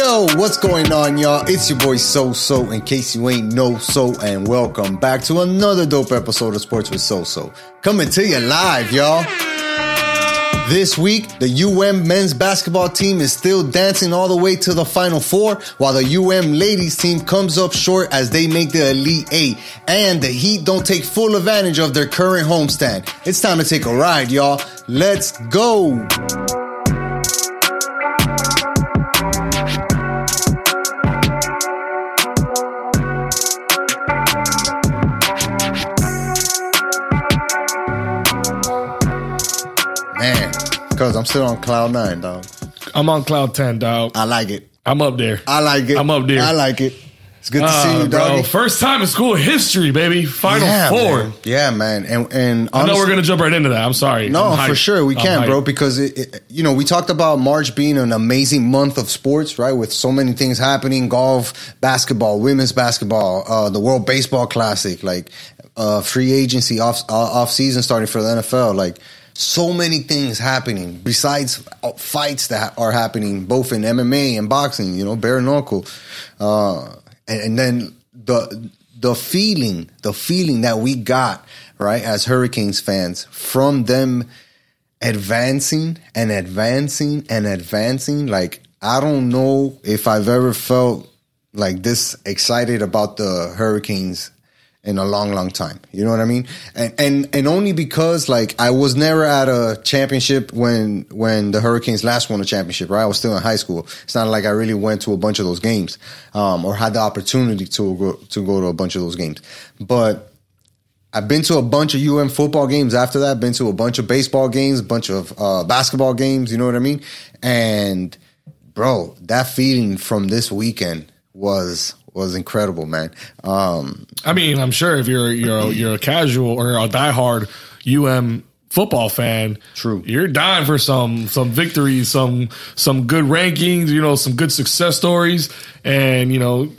Yo, what's going on, y'all? It's your boy SoSo, in case you ain't know So, and welcome back to another dope episode of Sports with SoSo. Coming to you live, y'all. This week, the UM men's basketball team is still dancing all the way to the Final Four, while the UM ladies team comes up short as they make the Elite Eight, and the Heat don't take full advantage of their current homestand. It's time to take a ride, y'all. Let's go! I'm still on cloud nine, dog. I'm on cloud ten, dog. I like it. I'm up there. I like it. I'm up there. I like it. It's good to Ah, see you, bro. doggy. First time in school history, baby. Final yeah, four. Man. Yeah, man. And and I know we're gonna jump right into that. I'm sorry. No, I'm for sure we can, bro. Because it, it, you know, we talked about March being an amazing month of sports, right? With so many things happening: golf, basketball, women's basketball, uh, the World Baseball Classic, like uh, free agency off uh, off season starting for the NFL, like. So many things happening besides uh, fights that are happening both in MMA and boxing, you know, bare knuckle, uh, and, and then the the feeling, the feeling that we got right as Hurricanes fans from them advancing and advancing and advancing. Like, I don't know if I've ever felt like this excited about the Hurricanes in a long, long time. You know what I mean? And and and only because like I was never at a championship when when the Hurricanes last won a championship, right? I was still in high school. It's not like I really went to a bunch of those games, um, or had the opportunity to go to go to a bunch of those games. But I've been to a bunch of UM football games after that. Been to a bunch of baseball games, a bunch of uh, basketball games. You know what I mean? And bro, that feeling from this weekend was was incredible, man. Um, I mean, I'm sure if you're you're a, you're a casual or a diehard UM football fan, True. you're dying for some some victories, some some good rankings, you know, some good success stories, and you know.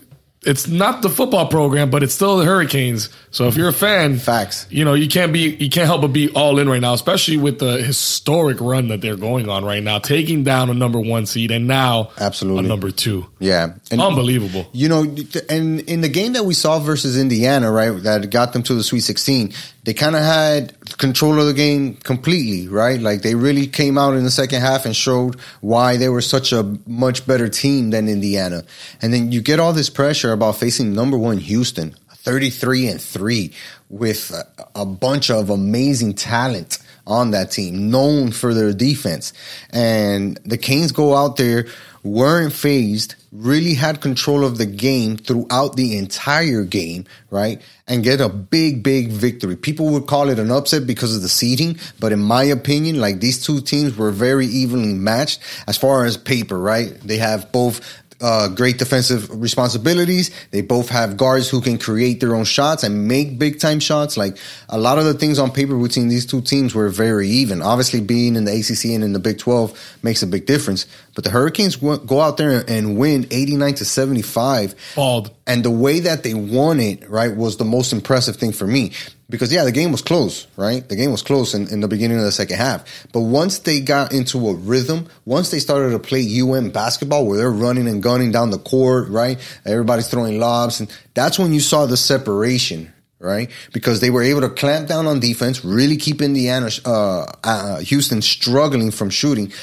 It's not the football program, but it's still the Hurricanes. So if you're a fan, Facts. you know you can't be you can't help but be all in right now, especially with the historic run that they're going on right now, taking down a number one seed and now Absolutely. a number two. yeah, and Unbelievable. You know, and in the game that we saw versus Indiana, right, that got them to the Sweet 16, they kind of had control of the game completely, right? Like they really came out in the second half and showed why they were such a much better team than Indiana. And then you get all this pressure about facing number one Houston, 33 and 3, with a, a bunch of amazing talent on that team, known for their defense. And the Canes go out there, weren't phased, really had control of the game throughout the entire game, right? And get a big, big victory. People would call it an upset because of the seeding, but in my opinion, like these two teams were very evenly matched as far as paper, right? They have both uh, great defensive responsibilities. They both have guards who can create their own shots and make big time shots. Like a lot of the things on paper between these two teams were very even. Obviously, being in the ACC and in the Big 12 makes a big difference. But the Hurricanes go out there and win 89 to 75. Bald. And the way that they won it, right, was the most impressive thing for me. Because yeah, the game was close, right? The game was close in, in the beginning of the second half. But once they got into a rhythm, once they started to play UM basketball where they're running and gunning down the court, right? Everybody's throwing lobs, and that's when you saw the separation, right? Because they were able to clamp down on defense, really keep Indiana, uh, uh, Houston struggling from shooting,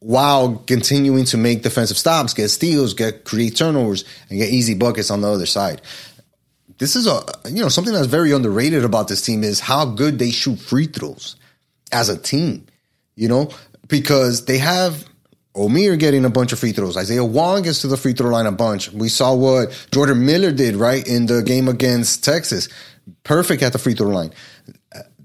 while continuing to make defensive stops, get steals, get create turnovers, and get easy buckets on the other side. This is a you know something that's very underrated about this team is how good they shoot free throws as a team. You know because they have Omier getting a bunch of free throws. Isaiah Wong gets to the free throw line a bunch. We saw what Jordan Miller did right in the game against Texas. Perfect at the free throw line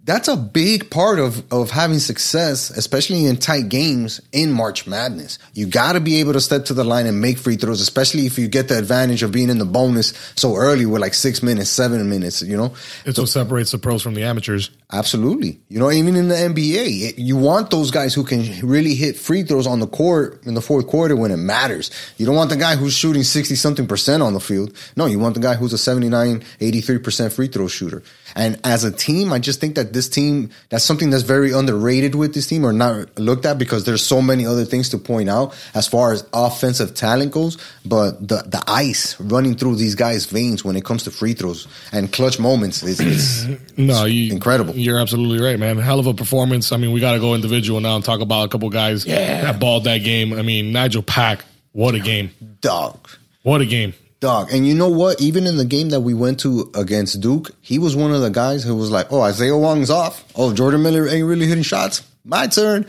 that's a big part of of having success, especially in tight games in March Madness. You got to be able to step to the line and make free throws, especially if you get the advantage of being in the bonus so early with like six minutes, seven minutes. You know, It's what separates the pros from the amateurs. Absolutely. You know, even in the NBA, you want those guys who can really hit free throws on the court in the fourth quarter when it matters. You don't want the guy who's shooting 60 something percent on the field. No, you want the guy who's a 79, 83% free throw shooter. And as a team, I just think that this team, that's something that's very underrated with this team or not looked at because there's so many other things to point out as far as offensive talent goes. But the, the ice running through these guys' veins when it comes to free throws and clutch moments is, is no, you, incredible. You're absolutely right, man. Hell of a performance. I mean, we got to go individual now and talk about a couple guys Yeah. that balled that game. I mean, Nigel Pack, what a game. Dog. What a game. Dog. And you know what? Even in the game that we went to against Duke, he was one of the guys who was like, oh, Isaiah Wong's off. Oh, Jordan Miller ain't really hitting shots. My turn.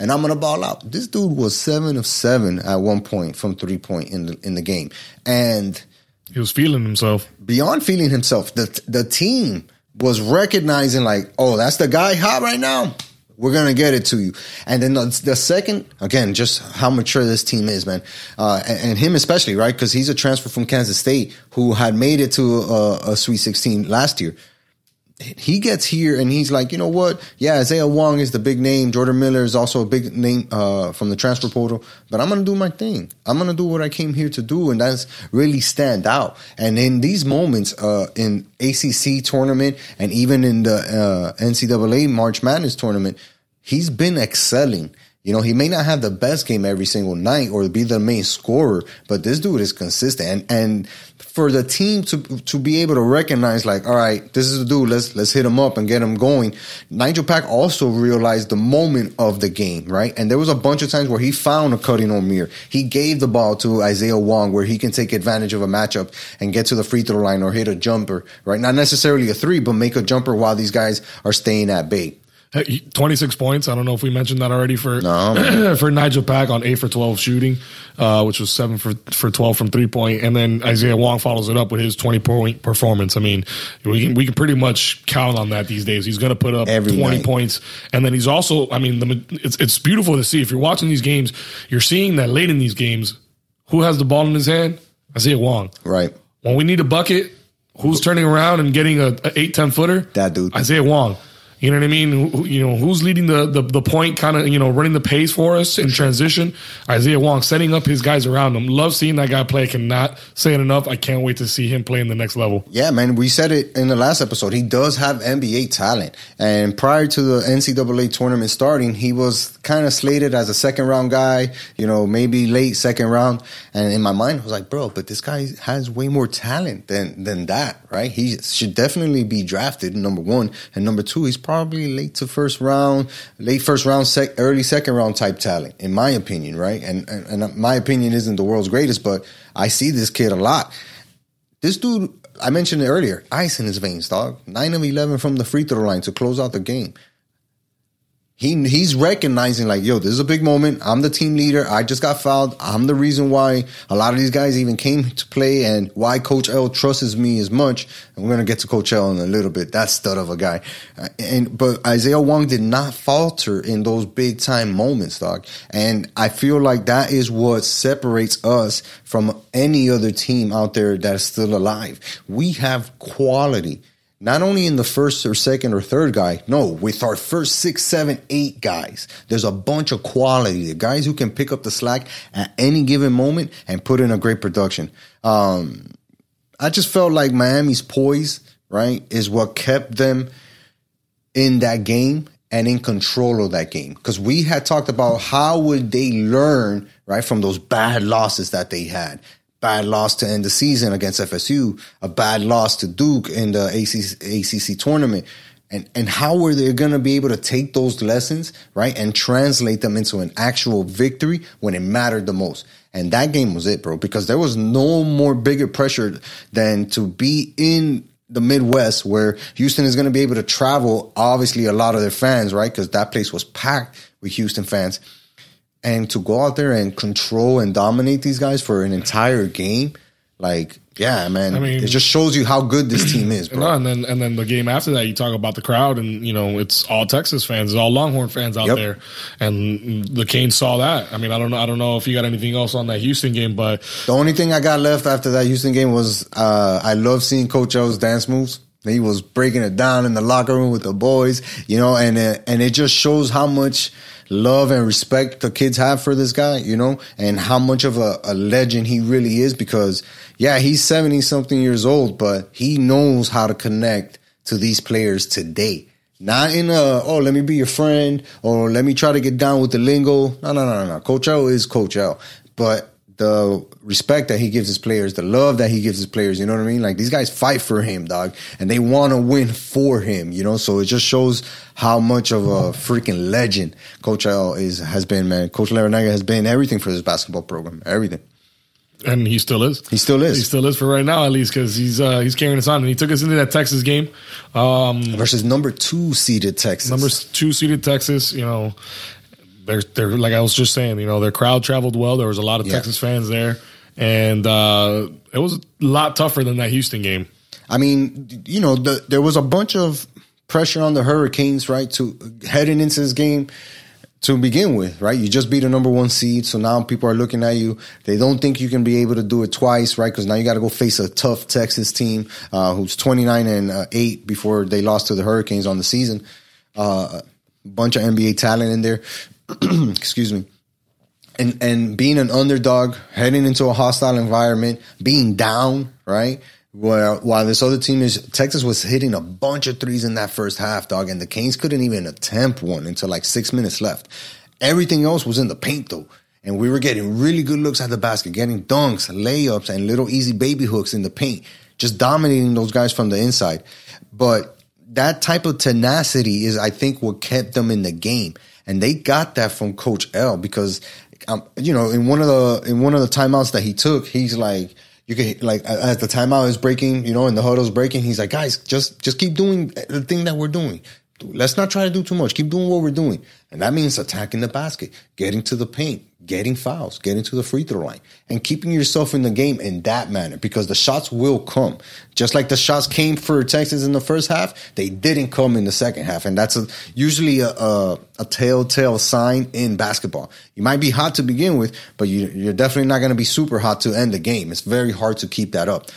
And I'm gonna ball out. This dude was seven of seven at one point from three point in the in the game. And He was feeling himself. beyond feeling himself, the the team was recognizing like, oh, that's the guy hot right now. We're gonna get it to you. And then the, the second, again, just how mature this team is, man, uh, and, and him especially, right? Because he's a transfer from Kansas State who had made it to a, a Sweet 16 last year he gets here and he's like, you know what? Yeah, Isaiah Wong is the big name. Jordan Miller is also a big name uh, from the transfer portal. But I'm gonna do my thing. I'm gonna do what I came here to do, and that's really stand out. And in these moments, uh, in ACC tournament and even in the uh, NCAA March Madness tournament, he's been excelling. You know, he may not have the best game every single night or be the main scorer, but this dude is consistent. And, and for the team to to be able to recognize, like, all right, this is the dude. Let's let's hit him up and get him going. Nigel Pack also realized the moment of the game, right? And there was a bunch of times where he found a cutting on. He gave the ball to Isaiah Wong, where he can take advantage of a matchup and get to the free throw line or hit a jumper, right? Not necessarily a three, but make a jumper while these guys are staying at bay. Hey, 26 points. I don't know if we mentioned that already for No. for Nigel Pack on 8 for 12 shooting, uh, which was 7 for for 12 from three point. And then Isaiah Wong follows it up with his 20 point performance. I mean, we can we can pretty much count on that these days. He's going to put up Every 20 night. points. And then he's also, I mean, the, it's it's beautiful to see. If you're watching these games, you're seeing that late in these games, who has the ball in his hand? Isaiah Wong. Right. When we need a bucket, who's turning around and getting a, a 8 10 footer? That dude. Isaiah Wong. You know what I mean? Who- You know who's leading the the, the point, kind of you know running the pace for us in transition. Isaiah Wong setting up his guys around him. Love seeing that guy play. I Cannot say it enough. I can't wait to see him play in the next level. Yeah, man, we said it in the last episode. He does have NBA talent. And prior to the NCAA tournament starting, he was kind of slated as a second round guy, you know, maybe late second round. And in my mind, I was like, bro, but this guy has way more talent than than that, right? He should definitely be drafted, number one. And number two, he's probably late to first round, late first round, sec, early second round type talent, in my opinion, right? And, and, and my opinion isn't the world's greatest, but I see this kid a lot this dude, I mentioned it earlier, ice in his veins, dog. Nine of eleven from the free throw line to close out the game. He he's recognizing like, yo, this is a big moment. I'm the team leader. I just got fouled. I'm the reason why a lot of these guys even came to play and why Coach L trusts me as much. And we're gonna get to Coach L in a little bit. That stud of a guy. Uh, And but Isaiah Wong did not falter in those big time moments, dog. And I feel like that is what separates us from any other team out there that's still alive. We have quality not only in the first or second or third guy, no, with our first six, seven, eight guys, there's a bunch of quality, the guys who can pick up the slack at any given moment and put in a great production. Um, I just felt like Miami's poise, right, is what kept them in that game and in control of that game. Because we had talked about how would they learn, right, from those bad losses that they had. Bad loss to end the season against FSU, a bad loss to Duke in the ACC, ACC tournament. And, and how were they going to be able to take those lessons, right, and translate them into an actual victory when it mattered the most? And that game was it, bro, because there was no more bigger pressure than to be in the Midwest where Houston is going to be able to travel, obviously, a lot of their fans, right? Because that place was packed with Houston fans. And to go out there and control and dominate these guys for an entire game, like, yeah, man, I mean- it just shows you how good this team is, bro. And then and then the game after that, you talk about the crowd, and you know it's all Texas fans, it's all Longhorn fans out Yep. there, and the Canes saw that. I mean, I don't know, I don't know if you got anything else on that Houston game, but The only thing I got left after that Houston game was uh, I love seeing Coach O's dance moves. He was breaking it down in the locker room with the boys, you know, and uh, and it just shows how much love and respect the kids have for this guy, you know, and how much of a, a legend he really is. Because yeah, he's seventy something years old, but he knows how to connect to these players today. Not in a oh let me be your friend or let me try to get down with the lingo. No no no no. Coach L is Coach L, but the respect that he gives his players, the love that he gives his players. You know what I mean? Like these guys fight for him, dog, and they want to win for him. You know, so it just shows how much of a freaking legend Coach L is has been. Man, Coach Larranaga has been everything for this basketball program, everything. And he still is. He still is. He still is for right now, at least, because he's uh, he's carrying us on. And he took us into that Texas game um, versus number two seeded Texas. Number two seeded Texas. You know, they're they're like I was just saying, you know, their crowd traveled well. There was a lot of yeah. Texas fans there, and uh, it was a lot tougher than that Houston game. I mean, you know, the, there was a bunch of pressure on the Hurricanes, right, to heading into this game to begin with, right? You just beat a number one seed, so now people are looking at you. They don't think you can be able to do it twice, right? Because now you got to go face a tough Texas team uh, who's twenty nine and uh, eight before they lost to the Hurricanes on the season. Uh, bunch of NBA talent in there. excuse me, and and being an underdog, heading into a hostile environment, being down, right? While while this other team is Texas was hitting a bunch of threes in that first half, dog, and the Canes couldn't even attempt one until like six minutes left. Everything else was in the paint though. And we were getting really good looks at the basket, getting dunks, layups, and little easy baby hooks in the paint, just dominating those guys from the inside. But that type of tenacity is, I think, what kept them in the game and they got that from Coach L because, um, you know, in one of the in one of the timeouts that he took, he's like, you can like as the timeout is breaking, you know, and the huddle's breaking, he's like, guys, just just keep doing the thing that we're doing. Let's not try to do too much. Keep doing what we're doing, and that means attacking the basket, getting to the paint, getting fouls, getting to the free throw line, and keeping yourself in the game in that manner because the shots will come. Just like the shots came for Texas in the first half, they didn't come in the second half, and that's a, usually a, a, a, telltale sign in basketball. You might be hot to begin with, but you, you're definitely not going to be super hot to end the game. It's very hard to keep that up.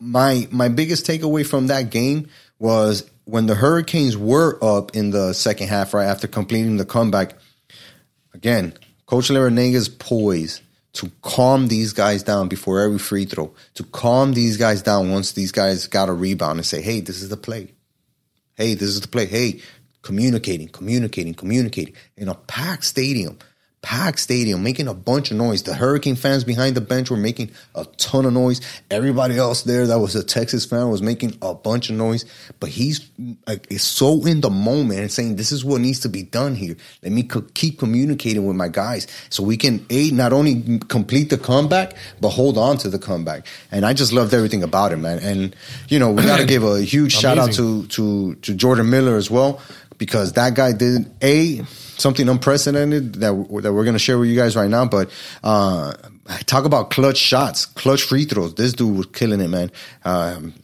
My my biggest takeaway from that game was when the Hurricanes were up in the second half, right after completing the comeback. Again, Coach Larranaga's poise to calm these guys down before every free throw, to calm these guys down once these guys got a rebound and say, hey, this is the play. Hey, this is the play. Hey, communicating, communicating, communicating in a packed stadium packed stadium, making a bunch of noise. The Hurricane fans behind the bench were making a ton of noise. Everybody else there that was a Texas fan was making a bunch of noise. But he's like, is so in the moment and saying, "This is what needs to be done here. Let me co- keep communicating with my guys so we can a not only complete the comeback but hold on to the comeback." And I just loved everything about it, man. And you know, we got to give a huge shout out to to to Jordan Miller as well because that guy did a something unprecedented that that we're gonna share with you guys right now. But uh, talk about clutch shots, clutch free throws. This dude was killing it, man. Um,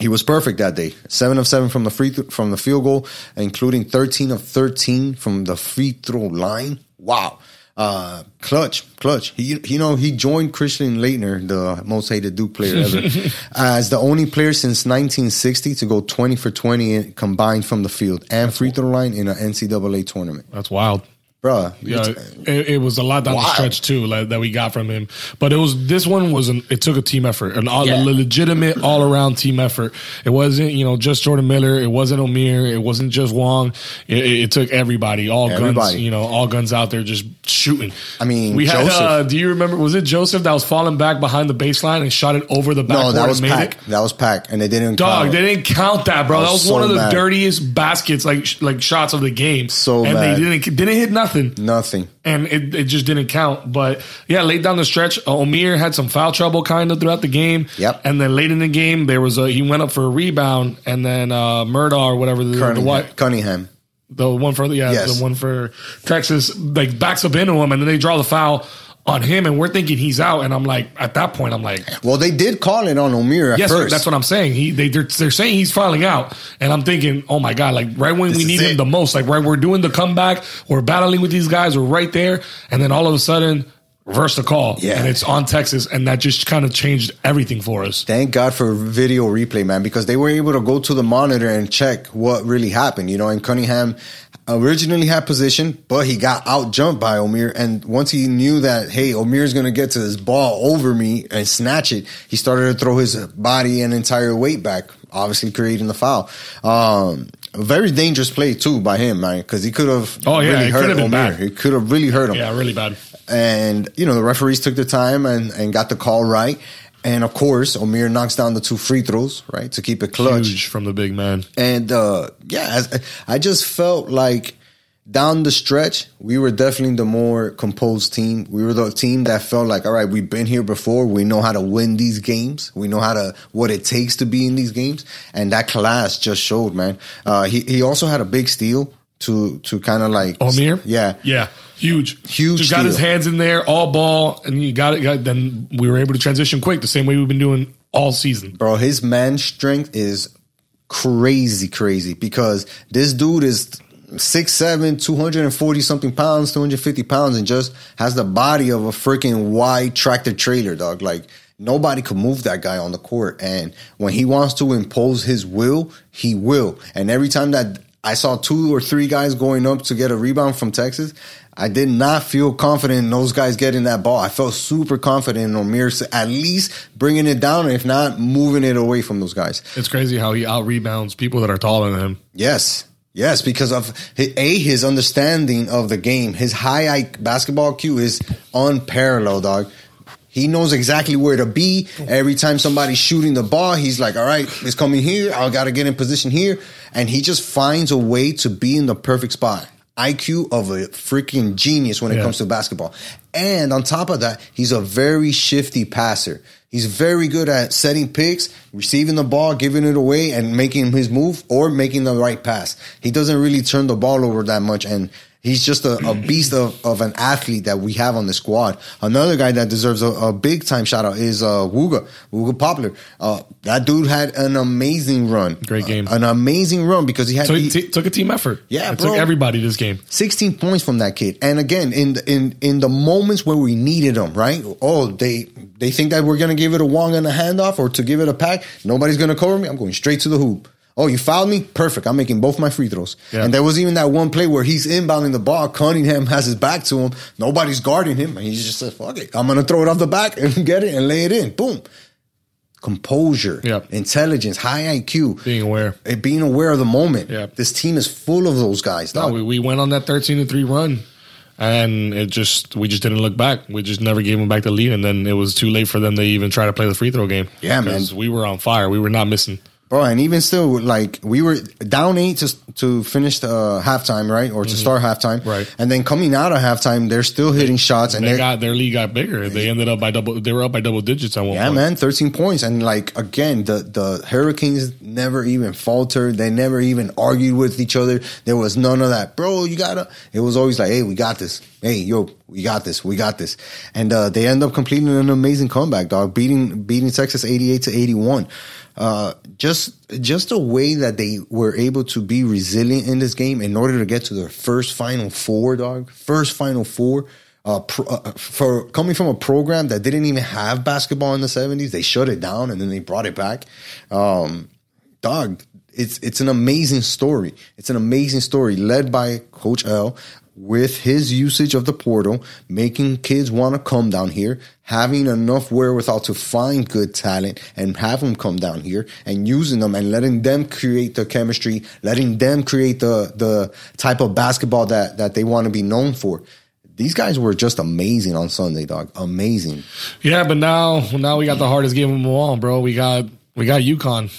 he was perfect that day. Seven of seven from the free th- from the field goal, including thirteen of thirteen from the free throw line. Wow. Uh, clutch, clutch. He, you know, he joined Christian Laettner, the most hated Duke player ever, as the only player since 1960 to go 20 for 20 combined from the field and free throw line in an NCAA tournament. That's wild bro. Yeah, it, it, was a lot down wow. the stretch too like, that we got from him. But it was this one was an it took a team effort, an all, yeah. legitimate all around team effort. It wasn't you know just Jordan Miller, it wasn't Omier, it wasn't just Wong. It, it took everybody, all everybody. guns, you know, all guns out there just shooting. I mean, we had. Uh, do you remember? Was it Joseph that was falling back behind the baseline and shot it over the back? No, that was Pack. That was Pack, and they didn't. Dog, they didn't count that, bro. that was so one of the mad. dirtiest baskets, like like shots of the game. So and mad. they didn't didn't hit nothing. Nothing and it, it just didn't count. But yeah, late down the stretch, Omier had some foul trouble kind of throughout the game. Yep. And then late in the game, there was a he went up for a rebound, and then uh, Murdaugh or whatever the, Cunningham. the what Cunningham. The one for yeah, yes. the one for Texas, like backs up into him, and then they draw the foul on him, and we're thinking he's out. And I'm like, at that point, I'm like, well, they did call it on Omier at yes, first. that's what I'm saying. He they they're, they're saying he's filing out, and I'm thinking, oh my god, like right when this we need it. him the most, like right we're doing the comeback, we're battling with these guys, we're right there, and then all of a sudden. reverse the call, Yeah. and it's on Texas, and that just kind of changed everything for us. Thank God for video replay, man, because they were able to go to the monitor and check what really happened. You know, and Cunningham originally had position, but he got out jumped by Omier. And once he knew that, hey, Omier's going to get to this ball over me and snatch it, he started to throw his body and entire weight back, obviously creating the foul. Um, a very dangerous play too by him, man, because he could have Oh, yeah, really hurt Omier. bad. He could have really hurt him Yeah, really bad. and you know the referees took the time and, and got the call right. And of course, Omier knocks down the two free throws, right, to keep it clutch. Huge from the big man. And uh, yeah, as- I just felt like down the stretch, we were definitely the more composed team. We were the team that felt like, all right, we've been here before. We know how to win these games. We know how to what it takes to be in these games. And that class just showed, man. Uh, he he also had a big steal to to kind of like Omier? yeah, Yeah, huge, Huge Just got his hands in there, all ball, and you got it. Got, then we were able to transition quick, the same way we've been doing all season. bro. His man strength is crazy, crazy because this dude is six seven, two hundred and forty something pounds, two hundred fifty pounds, and just has the body of a freaking wide tractor trailer, dog. Like nobody could move that guy on the court, and when he wants to impose his will, he will. And every time that I saw two or three guys going up to get a rebound from Texas. I did not feel confident in those guys getting that ball. I felt super confident in Omier at least bringing it down, if not moving it away from those guys. It's crazy how he out rebounds people that are taller than him. Yes. Yes, because of a his understanding of the game, his high I basketball IQ is unparalleled, dog. He knows exactly where to be. Every time somebody's shooting the ball, he's like, "All right, it's coming here. I got to get in position here," and he just finds a way to be in the perfect spot. IQ of a freaking genius when it Yeah. comes to basketball. And on top of that, he's a very shifty passer. He's very good at setting picks, receiving the ball, giving it away, and making his move or making the right pass. He doesn't really turn the ball over that much. And he's just a, a beast of, of an athlete that we have on the squad. Another guy that deserves a, a big time shout out is uh, Wooga, Wooga Poplar. Uh, that dude had an amazing run. Great game. Uh, an amazing run because he had So he- t- took a team effort. Yeah, it bro. took everybody this game. 16 points from that kid. And again, in the, in in the moments where we needed them, right? Oh, they they think that we're gonna give it a Wong and a handoff or to give it a pack. Nobody's gonna cover me. I'm going straight to the hoop. Oh, you fouled me? Perfect. I'm making both my free throws. Yeah. And there was even that one play where he's inbounding the ball. Cunningham has his back to him. Nobody's guarding him. And he just says, fuck it. I'm going to throw it off the back and get it and lay it in. Boom. Composure, Yeah. intelligence, high IQ, Being aware. eh, being aware of the moment. Yeah. This team is full of those guys. No, we, we went on that thirteen to three run, and it just we just didn't look back. We just never gave them back the lead, and then it was too late for them to even try to play the free throw game. Yeah, man. We were on fire. We were not missing. Bro, and even still, like we were down eight to to finish the uh, halftime, right, or to start halftime, Mm-hmm. Right. And then coming out of halftime, they're still hitting shots, and They got their lead got bigger. They ended up by double. They were up by double digits at one yeah, point. man, thirteen points, and like again, the the Hurricanes never even faltered. They never even argued with each other. There was none of that, bro. You gotta. It was always like, hey, we got this. Hey, yo, we got this. We got this. And uh, they end up completing an amazing comeback, dog, beating beating Texas eighty eight to eighty one. Uh, just just the way that they were able to be resilient in this game in order to get to their first Final Four, dog. First Final Four. Uh, pro, uh, for coming from a program that didn't even have basketball in the seventies, they shut it down and then they brought it back. Um, dog, it's it's an amazing story. It's an amazing story led by Coach L with his usage of the portal, making kids want to come down here, having enough wherewithal to find good talent and have them come down here and using them and letting them create the chemistry, letting them create the the type of basketball that that they want to be known for. These guys were just amazing on Sunday, dog. Amazing. Yeah, but now now we got the hardest game of them all, bro. We got we got UConn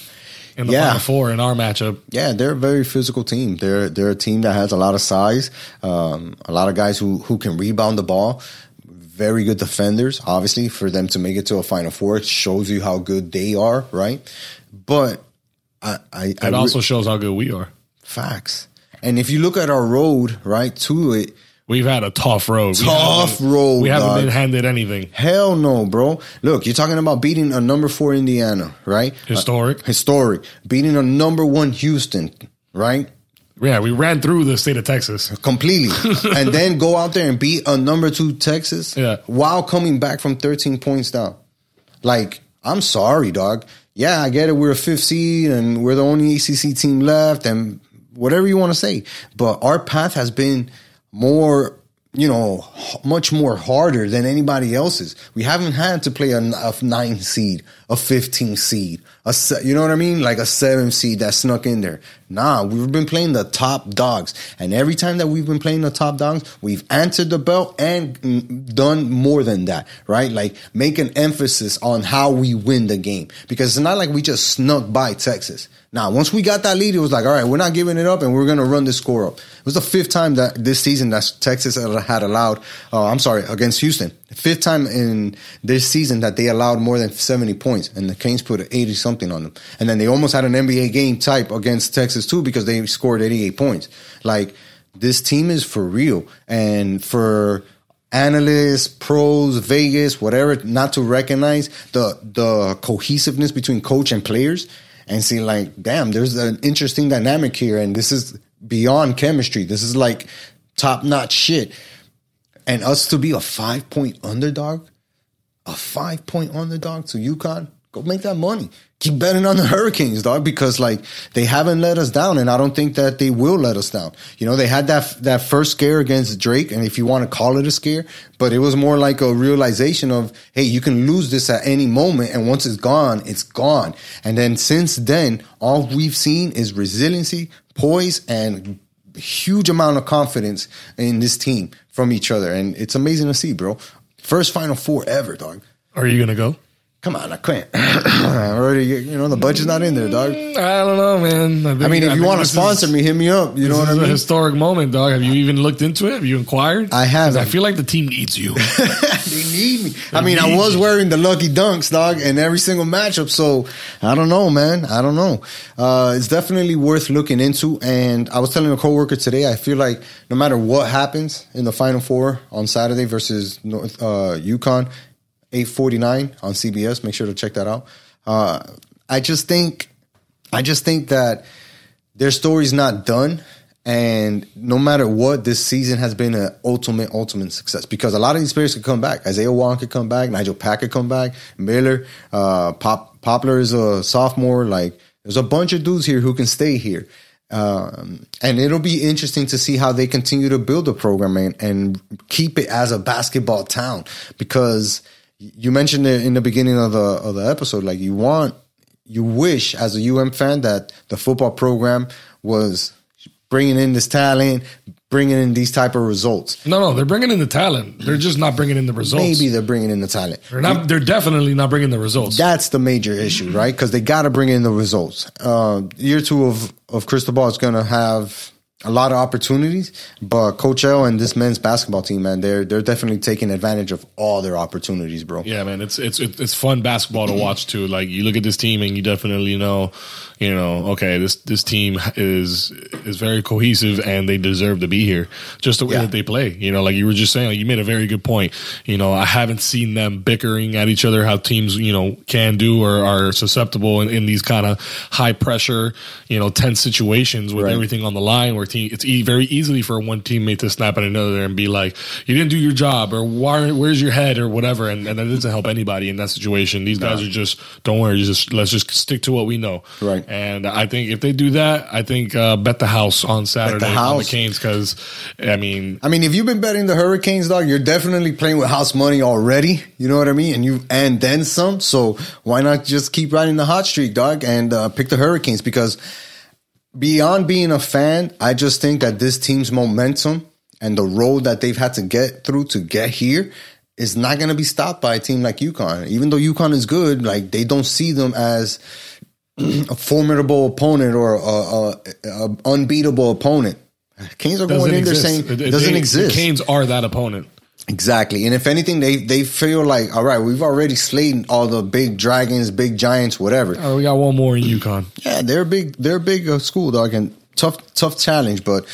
in the Yeah. final four in our matchup. Yeah, they're a very physical team. They're they're a team that has a lot of size, um, a lot of guys who who can rebound the ball. Very good defenders, obviously, for them to make it to a Final Four. It shows you how good they are, right? But I, I, I It re- also shows how good we are. facts. And if you look at our road, right, to it, We've had a tough road. Tough haven't- road, We haven't dog. been handed anything. Hell no, bro. Look, you're talking about beating a number four Indiana, right? Historic. Uh, historic. Beating a number one Houston, right? Yeah, we ran through the state of Texas. completely, and then go out there and beat a number two Texas. Yeah. while coming back from 13 points down. Like, I'm sorry, dog. Yeah, I get it. We're a fifth seed and we're the only ACC team left, and whatever you want to say. But our path has been more, you know, much more harder than anybody else's. We haven't had to play a, a nine seed, a 15 seed, a you know what I mean? Like a seven seed that snuck in there. Nah, we've been playing the top dogs. And every time that we've been playing the top dogs, we've answered the bell and done more than that, right? Like make an emphasis on how we win the game because it's not like we just snuck by Texas. Now, once we got that lead, it was like, all right, we're not giving it up and we're going to run this score up. It was the fifth time that this season that Texas had allowed, uh, I'm sorry, against Houston. Fifth time in this season that they allowed more than 70 points and the Canes put 80 something on them. And then they almost had an NBA game type against Texas too because they scored 88 points. Like this team is for real. And for analysts, pros, Vegas, whatever, not to recognize the the cohesiveness between coach and players and see like, damn, there's an interesting dynamic here, and this is beyond chemistry. This is like top notch shit. And us to be a five point underdog, a five point underdog to UConn, go make that money. Keep betting on the Hurricanes, dog, because like they haven't let us down, and I don't think that they will let us down. You know, they had that that first scare against Drake, and if you want to call it a scare, but it was more like a realization of, hey, you can lose this at any moment, and once it's gone, it's gone. And then since then, all we've seen is resiliency, poise, and huge amount of confidence in this team from each other, and it's amazing to see, bro. First Final Four ever, dog. Are you gonna go? Come on, I can't. I already, you know, the budget's not in there, dog. I don't know, man. think- I mean, if you want to this is- sponsor me, hit me up. You know what this I is a mean? historic moment, dog. Have you even looked into it? Have you inquired? I haven't. I feel like the team needs you. they need me. I mean, I was you. wearing the lucky dunks, dog, in every single matchup. So I don't know, man. I don't know. Uh, it's definitely worth looking into. And I was telling a coworker today, I feel like no matter what happens in the Final Four on Saturday versus North uh, UConn, eight forty nine on CBS. Make sure to check that out. Uh, I just think, I just think that their story's not done. And no matter what, this season has been an ultimate, ultimate success because a lot of these players could come back. Isaiah Wong could come back. Nigel Pack could come back. Miller, uh, Pop, Poplar is a sophomore. Like, there's a bunch of dudes here who can stay here. Um, and it'll be interesting to see how they continue to build the program and, and keep it as a basketball town because you mentioned it in the beginning of the of the episode. Like you want, you wish as a UM fan that the football program was bringing in this talent, bringing in these type of results. no, no, they're bringing in the talent. They're just not bringing in the results. Maybe they're bringing in the talent. they're not. They're definitely not bringing the results. That's the major issue, right? Because they got to bring in the results. Uh, year two of of Cristobal is going to have a lot of opportunities, but Coach L and this men's basketball team, man, they're they're definitely taking advantage of all their opportunities, bro. Yeah, man, it's it's it's fun basketball to watch too. Like you look at this team and you definitely know, you know, okay, this this team is is very cohesive and they deserve to be here. Just the way Yeah. that they play, you know, like you were just saying, like you made a very good point. You know, I haven't seen them bickering at each other how teams you know can do or are susceptible in, in these kind of high pressure, you know, tense situations with Right. everything on the line where team it's e- very easily for one teammate to snap at another and be like, "You didn't do your job," or "Why? Where's your head?" or whatever, and, and that doesn't help anybody in that situation. These guys are just don't worry, just let's just stick to what we know. Right. And I think if they do that, I think uh, bet the house on Saturday on the house. Canes because I mean, I mean, if you've been betting the Hurricanes, dog, you're definitely playing with house money already. You know what I mean? And you and then some. So why not just keep riding the hot streak, dog, and uh, pick the Hurricanes? Because beyond being a fan, I just think that this team's momentum and the road that they've had to get through to get here is not going to be stopped by a team like UConn. Even though UConn is good, like they don't see them as a formidable opponent or a, a, a unbeatable opponent. Canes are going doesn't in there saying it doesn't they- exist. The Canes are that opponent. Exactly. And if anything, they they feel like, all right, we've already slayed all the big dragons, big giants, whatever. Oh, we got one more in UConn. Yeah, they're big. They're a big uh, school, dog, and tough tough challenge. But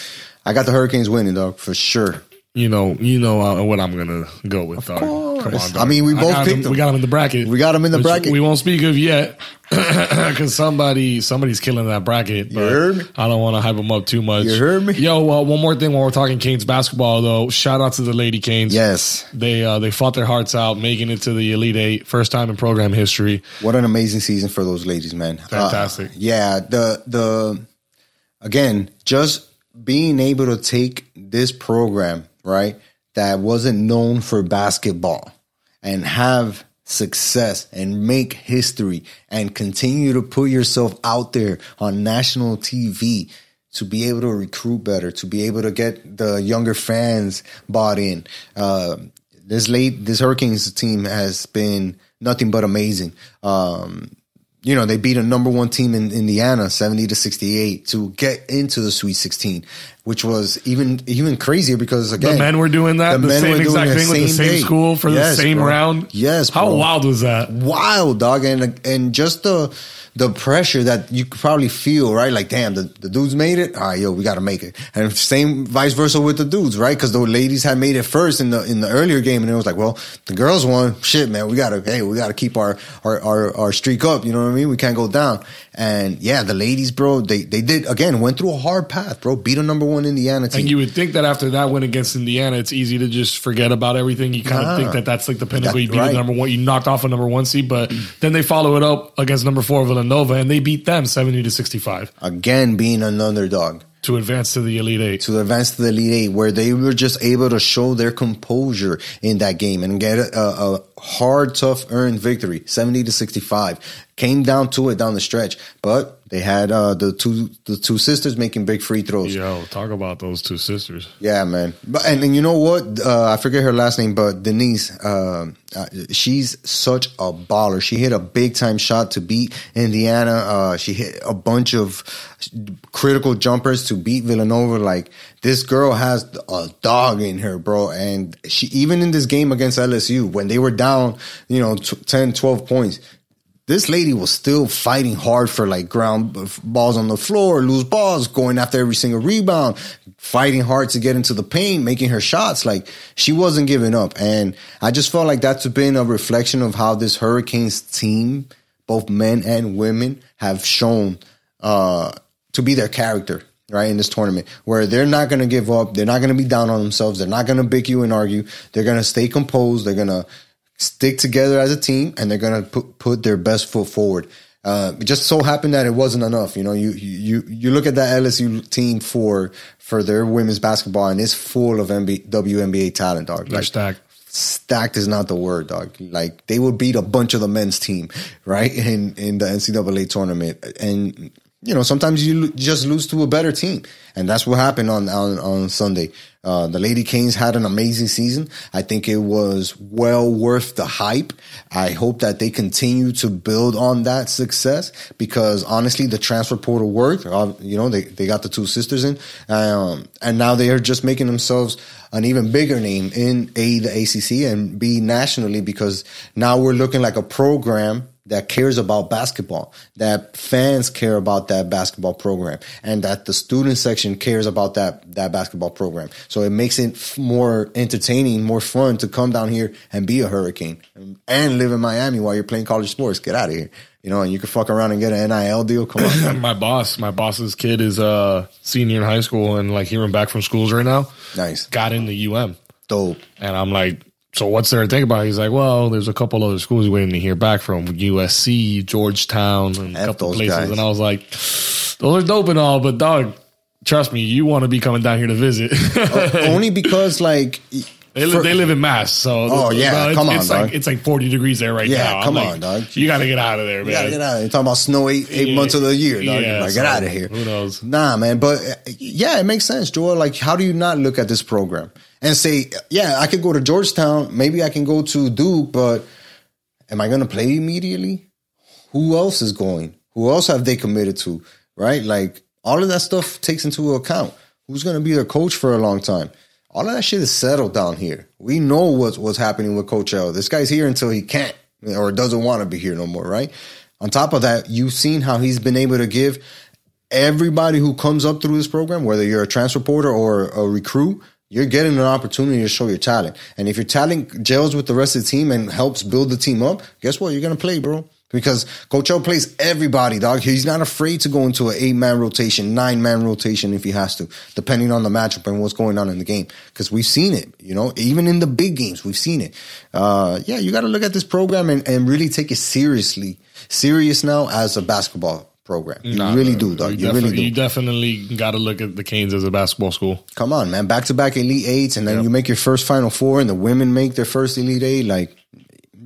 I got the Hurricanes winning, dog, for sure. You know, you know uh, what I'm gonna go with. Come course. on, I mean, we both picked him, him. We got him in the bracket. We got him in the bracket. We won't speak of yet because somebody somebody's killing that bracket. But heard me? I don't want to hype them up too much. You heard me? Yo, uh, one more thing while we're talking Canes basketball, though. Shout out to the Lady Canes. Yes. They uh, they fought their hearts out, making it to the Elite Eight, first time in program history. What an amazing season for those ladies, man. Uh, Fantastic. yeah, the the again, just being able to take this program, right, that wasn't known for basketball and have success and make history and continue to put yourself out there on national TV to be able to recruit better, to be able to get the younger fans bought in. Uh, this late, this Hurricanes team has been nothing but amazing. Um, you know, they beat a number one team in Indiana, 70 to 68 to get into the Sweet 16, which was even, even crazier because again, The men were doing that, the, men same were doing exact the thing with the same same day. school for Yes, the same bro. round. Yes, How bro. wild was that? wild dog and and just the the pressure that you could probably feel right? Like damn the, the dudes made it? All right yo we got to make it. And same vice versa with the dudes right? Because the ladies had made it first in the in the earlier game and it was like well the girls won. Shit man we gotta hey we gotta keep our our our, our streak up. You know what i mean? We can't go down. And yeah the ladies bro they they did again went through a hard path bro. Beat a number one indiana team. And you would think that after that win against Indiana, it's easy to just forget about everything. You kind Nah. of think that that's like the pinnacle. You beat right. number one, you knocked off a number one seed, but then they follow it up against number four Villanova, and they beat them seventy to sixty five again being an underdog to advance to the Elite Eight. to advance to the Elite Eight, where they were just able to show their composure in that game and get a, a hard, tough, earned victory, seventy to sixty-five. Came down to it down the stretch, but they had uh, the two the two sisters making big free throws. Yo, talk about those two sisters. Yeah, man. But and, and you know what? Uh, I forget her last name, but Denise. Um, uh, she's such a baller. She hit a big time shot to beat Indiana. Uh, she hit a bunch of critical jumpers to beat Villanova. Like this girl has a dog in her, bro. And she even in this game against LSU when they were down, you know, t- 10, 12 points this lady was still fighting hard for like ground balls on the floor, loose balls, going after every single rebound, fighting hard to get into the paint, making her shots. Like she wasn't giving up. And I just felt like that's been a reflection of how this Hurricanes team, both men and women, have shown uh, to be their character. Right in this tournament, where they're not going to give up, they're not going to be down on themselves, they're not going to bick you and argue, they're going to stay composed, they're going to stick together as a team and they're gonna put put their best foot forward. Uh, it just so happened that it wasn't enough. You know, you you you look at that LSU team for for their women's basketball and it's full of MB, WNBA talent, dog. They're Like, stacked. stacked is not the word, dog. Like they would beat a bunch of the men's team, right? In in the NCAA tournament, and you know sometimes you just lose to a better team, and that's what happened on on on Sunday. Uh, the Lady Canes had an amazing season. I think it was well worth the hype. I hope that they continue to build on that success because honestly, the transfer portal worked. Uh, you know, they, they got the two sisters in, um, and now they are just making themselves an even bigger name in A, the ACC, and B, nationally because now we're looking like a program that cares about basketball, that fans care about that basketball program, and that the student section cares about that that basketball program. So it makes it f- more entertaining, more fun to come down here and be a Hurricane and live in Miami while you're playing college sports. Get out of here, you know, and you can fuck around and get an NIL deal. Come on, my boss, my boss's kid is a senior in high school, and like hearing back from schools right now, nice, got into UM, dope. and I'm like, so what's there to think about? He's like, well, there's a couple other schools waiting to hear back from USC, Georgetown, and a F couple those places. guys. And I was like, those are dope and all, but dog, trust me, you want to be coming down here to visit. Only because like. They live, for- they live in Mass, so Oh, yeah, it's, come on, it's like dog. it's like forty degrees there right Yeah, now. I'm come like, on, dog. You got to get out of there, man. You gotta get out. You're talking about snow eight eight Yeah. months of the year, dog. Yeah, like, so get out of here. who knows? Nah, man. But yeah, it makes sense, Joel. Like, how do you not look at this program and say, yeah, I could go to Georgetown, maybe I can go to Duke, but am I going to play immediately? Who else is going? Who else have they committed to? Right? Like, all of that stuff takes into account. Who's going to be their coach for a long time? All of that shit is settled down here. We know what's what's happening with Coach L. This guy's here until he can't or doesn't want to be here no more, right? On top of that, you've seen how he's been able to give everybody who comes up through this program, whether you're a transfer porter or a recruit, You're getting an opportunity to show your talent. And if your talent gels with the rest of the team and helps build the team up, guess what? You're to play, bro. Because Coach O plays everybody, dog. He's not afraid to go into an eight man rotation, nine man rotation if he has to, depending on the matchup and what's going on in the game. Because we've seen it, you know, even in the big games, we've seen it. Uh, yeah, you got to look at this program and, and really take it seriously, serious now as a basketball program. You Nah, really do, dog. You, You, really do. you definitely got to look at the Canes as a basketball school. Come on, man. Back to back Elite Eights, and then you make your first Final Four, and the women make their first Elite Eight. Like,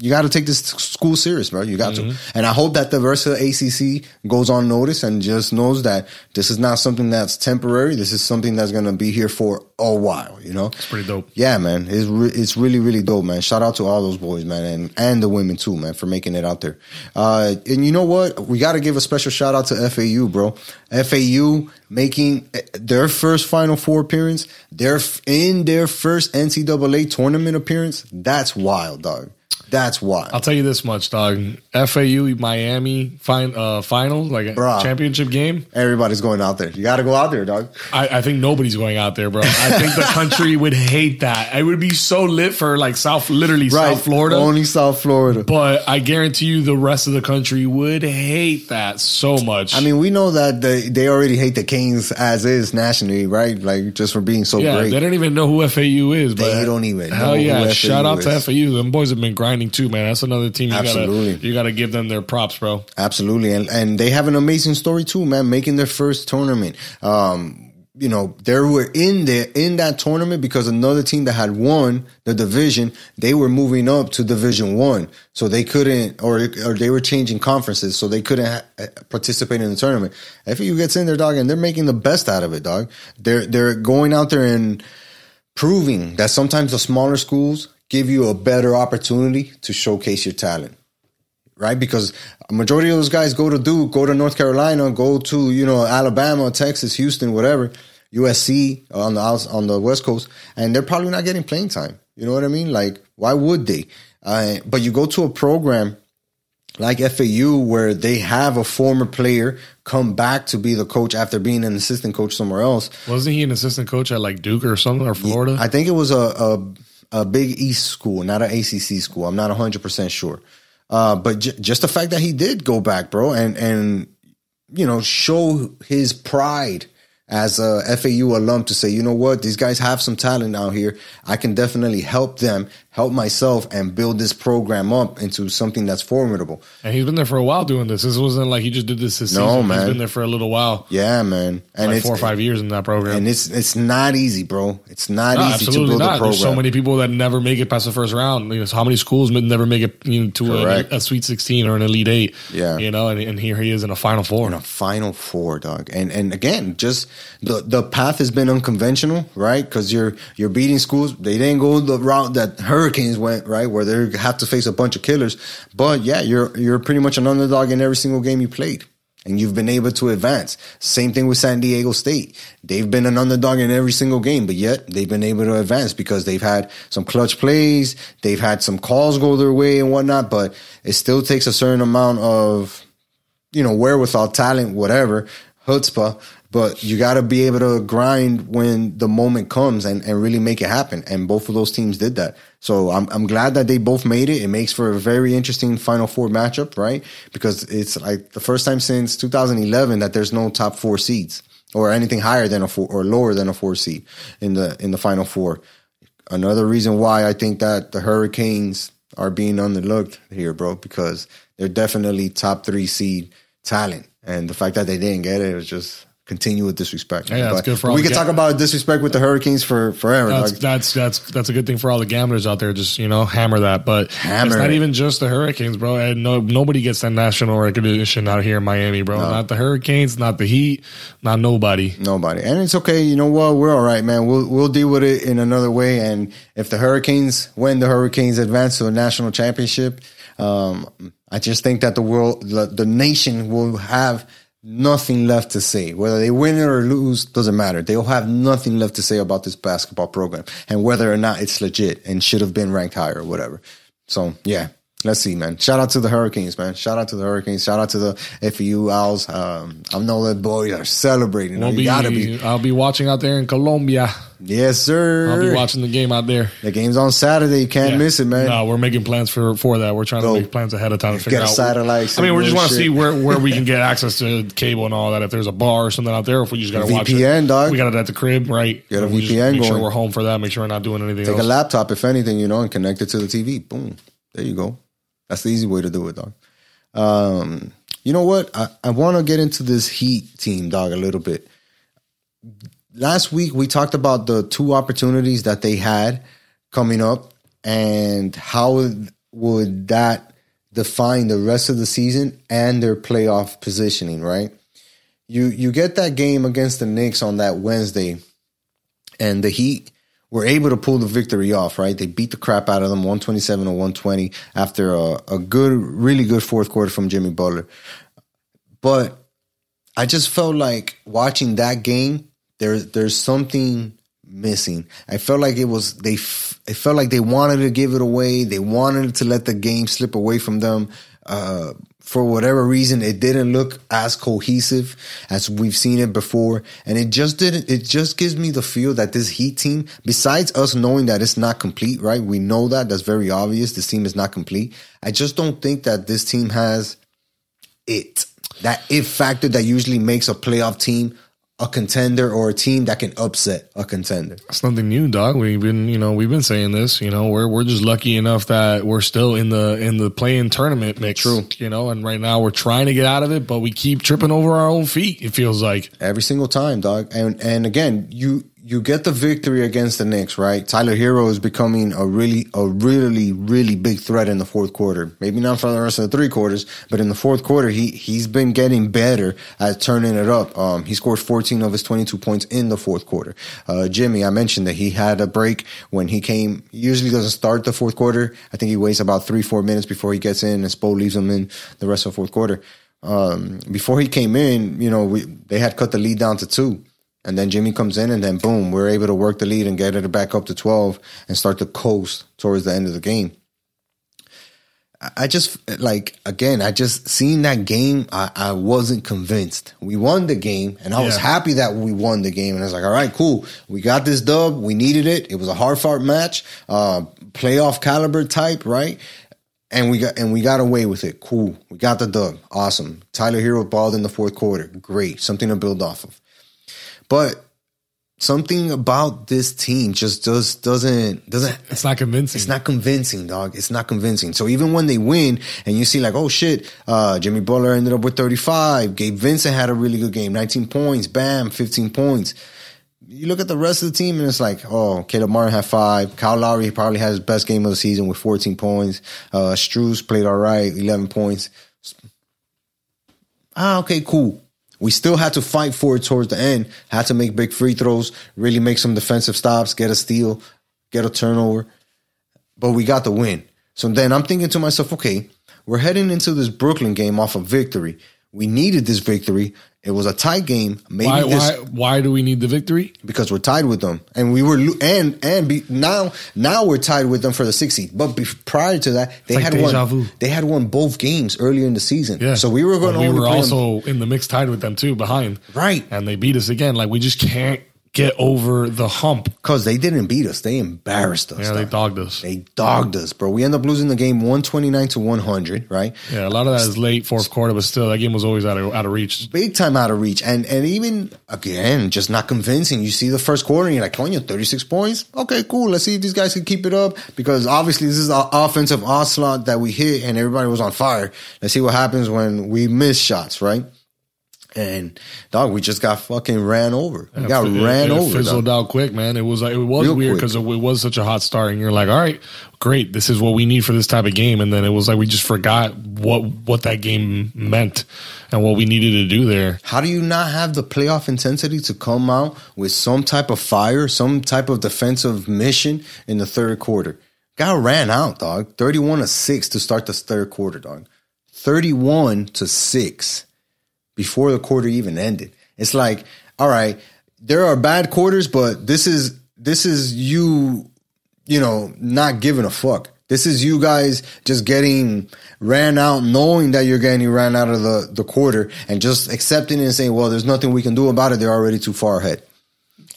you got to take this school serious, bro. You got to. And I hope that the of ACC goes on notice and just knows that this is not something that's temporary. This is something that's going to be here for a while, you know? It's pretty dope. Yeah, man. It's, re- it's really, really dope, man. Shout out to all those boys, man, and, and the women too, man, for making it out there. Uh, and you know what? We got to give a special shout out to FAU, bro. FAU making their first Final Four appearance, their in their first NCAA tournament appearance. That's wild, dog. That's wild. I'll tell you this much, dog. FAU Miami fin- uh, final, like a Bruh. championship game. Everybody's going out there. You got to go out there, dog. I, I think nobody's going out there, bro. I think the country would hate that. It would be so lit for like South, literally South Florida. Only South Florida. but I guarantee you, the rest of the country would hate that so much. I mean, we know that they, they already hate the Canes as is nationally, right? Like just for being so yeah, great. they don't even know who FAU is. But They don't even know Hell yeah! Shout out to. FAU. Them boys have been grinding too, man. That's another team. You Absolutely. gotta you gotta give them their props, bro. Absolutely, and and they have an amazing story too, man. Making their first tournament. Um, you know, they were in there in that tournament because another team that had won the division, they were moving up to Division One, so they couldn't, or or they were changing conferences, so they couldn't ha- eh, participate in the tournament. FAU gets in there, dog, and they're making the best out of it, dog. They're they're going out there and proving that sometimes the smaller schools give you a better opportunity to showcase your talent right? Because a majority of those guys go to Duke, go to North Carolina, go to you know Alabama, Texas, Houston, whatever, USC on the on the West Coast, and they're probably not getting playing time. You know what I mean? Like, why would they? Uh, but you go to a program like FAU where they have a former player come back to be the coach after being an assistant coach somewhere else. Wasn't he an assistant coach at like Duke or something or Florida? I think it was a a, a Big East school, not an ACC school. I'm not 100 percent sure, uh, but j- just the fact that he did go back, bro, and and you know show his pride as a FAU alum to say, you know what, these guys have some talent out here. I can definitely help them, help myself, and build this program up into something that's formidable. and he's been there for a while doing this. This wasn't like he just did this this No, season. man. He's been there for a little while, Yeah, man, and like it's four or five years in that program. and it's it's not easy, bro. It's not No, easy to absolutely build a not. program. There's so many people that never make it past the first round. You know, how many schools never make it you know, to a, a Sweet 16 or an Elite Eight? Yeah. you know, and, and here he is in a Final Four. in a final four, dog. And and again, just the the path has been unconventional, right? Because you're you're beating schools. They didn't go the route that Hurricanes went, right, where they have to face a bunch of killers. But yeah, you're you're pretty much an underdog in every single game you played. And you've been able to advance. Same thing with San Diego State. They've been an underdog in every single game, but yet they've been able to advance because they've had some clutch plays. They've had some calls go their way and whatnot, but it still takes a certain amount of you know, wherewithal, talent, whatever, chutzpah, but you got to be able to grind when the moment comes and, and really make it happen. And both of those teams did that. So I'm, I'm glad that they both made it. It makes for a very interesting Final Four matchup, right? Because it's like the first time since 2011 that there's no top four seeds or anything higher than a four or lower than a four seed in the in the Final Four. Another reason why I think that the Hurricanes are being underlooked here, bro, because they're definitely top three seed talent, and the fact that they didn't get it was just continual disrespect. Yeah, it's good for all we can ga- talk about disrespect with the Hurricanes for forever. That's dog. that's that's that's a good thing for all the gamblers out there. Just you know, hammer that. But Hammer it's not it. even just the Hurricanes, bro. And no, nobody gets that national recognition out here in Miami, bro. Not the Hurricanes, not the Heat, not nobody. Nobody, and it's okay. You know what? We're all right, man. We'll we'll deal with it in another way. And if the Hurricanes, win, the Hurricanes advance to a national championship, um, I just think that the world, the, the nation, will have nothing left to say. Whether they win or lose doesn't matter. They'll have nothing left to say about this basketball program and whether or not it's legit and should have been ranked higher or whatever. So yeah, Let's see, man. Shout out to the Hurricanes, man. Shout out to the Hurricanes. Shout out to the FAU Owls. Um, I know that boys are celebrating. We'll you be, gotta be. I'll be watching out there in Colombia. Yes, sir. I'll be watching the game out there. The game's on Saturday. You can't Yeah. miss it, man. No, we're making plans for for that. We're trying Go. to make plans ahead of time to figure Get a out. satellite. I mean, we just want to see where, where we can get access to cable and all that. If there's a bar or something out there, if we just got to watch VPN, dog. We got it at the crib, right? Get a We VPN Make sure going. we're home for that. Make sure we're not doing anything Take a laptop, if anything, you know, and connect it to the TV. Boom. There you go. That's the easy way to do it, dog. Um, you know what? I, I want to get into this Heat team, dog, a little bit. Last week we talked about the two opportunities that they had coming up and how would- that define the rest of the season and their playoff positioning, right? You you get that game against the Knicks on that Wednesday and the Heat were able to pull the victory off, right? They beat the crap out of them 127 to 120 after a, a good, really good fourth quarter from Jimmy Butler. But I just felt like watching that game, there, there's something missing. I felt like it was, they, it felt like they wanted to give it away. They wanted to let the game slip away from them. Uh, for whatever reason, it didn't look as cohesive as we've seen it before. And it just didn't, it just gives me the feel that this Heat team, besides us knowing that it's not complete, right? We know that. That's very obvious. This team is not complete. I just don't think that this team has it. That if factor that usually makes a playoff team a contender or a team that can upset a contender. It's nothing new, dog. We've been, you know, we've been saying this. You know, we're we're just lucky enough that we're still in the in the play-in tournament mix. True. You know, and right now we're trying to get out of it, but we keep tripping over our own feet. It feels like. Every single time, dog. And and again, you you get the victory against the Knicks, right? Tyler Herro is becoming a really a really really big threat in the fourth quarter. Maybe not for the rest of the three quarters, but in the fourth quarter, he he's been getting better at turning it up. Um, he scored 14 of his 22 points in the fourth quarter. Uh, Jimmy, I mentioned that he had a break when he came. He usually doesn't start the fourth quarter. I think he waits about three four minutes before he gets in, and Spo leaves him in the rest of the fourth quarter. Um, before he came in, you know, we, they had cut the lead down to two. And then Jimmy comes in, and then boom, we're able to work the lead and get it back up to 12 and start to coast towards the end of the game. I- just like again, I just seen that game. I, I wasn't convinced. We won the game, and I was happy that we won the game. And I was like, all right, cool. We got this dub. We needed it. It was a hard fought match, uh, playoff caliber type, right? And we got and we got away with it. Cool. We got the dub. Awesome. Tyler Herro balled in the fourth quarter. Great. Something to build off of. But something about this team just does doesn't doesn't It's not convincing. it's not convincing, dog. It's not convincing. So even when they win and you see like, oh shit, uh, Jimmy Butler ended up with 35. Gabe Vincent had a really good game, 19 points, bam, 15 points. You look at the rest of the team and it's like, oh, Caleb Martin had five. Kyle Lowry probably had his best game of the season with 14 points. Uh, Strus played all right, 11 points. Ah, okay, cool. We still had to fight for it towards the end. Had to make big free throws, really make some defensive stops, get a steal, get a turnover. But we got the win. So then I'm thinking to myself, okay, we're heading into this Brooklyn game off a victory. We needed this victory. It was a tight game. Maybe why, this why, why do we need the victory? because we're tied with them, and we were and and be, now now we're tied with them for the sixth seed. But be, prior to that, they like had won. vu. They had won both games earlier in the season. Yeah. So we were going We were play them- also in the mix tied with them too, behind. right And they beat us again. Like we just can't get over the hump. because they didn't beat us. They embarrassed us. Yeah, they dogged us. They dogged us, bro. We end up losing the game one twenty nine to one hundred. Right. Yeah, a lot of that is late fourth quarter, but still, that game was always out of out of reach. big time out of reach. And and even again, just not convincing. You see the first quarter and you're like, Tonya, 36 points? Okay, cool. Let's see if these guys can keep it up. Because obviously this is an offensive onslaught that we hit and everybody was on fire. Let's see what happens when we miss shots, right? And dog, we just got fucking ran over. We got It- ran it over. Fizzled dog. out quick, man. It was like it was Real weird because it, it was such a hot start, and you're like, all right, great, this is what we need for this type of game. And then it was like we just forgot what what that game meant and what we needed to do there. How do you not have the playoff intensity to come out with some type of fire, some type of defensive mission in the third quarter? Got ran out, dog. 31 to 6 to start the third quarter, dog. 31 to 6 before the quarter even ended. It's like, all right, there are bad quarters, but this is this is you, you know, not giving a fuck. This is you guys just getting ran out, knowing that you're getting ran out of the, the quarter and just accepting it and saying, well, there's nothing we can do about it. They're already too far ahead.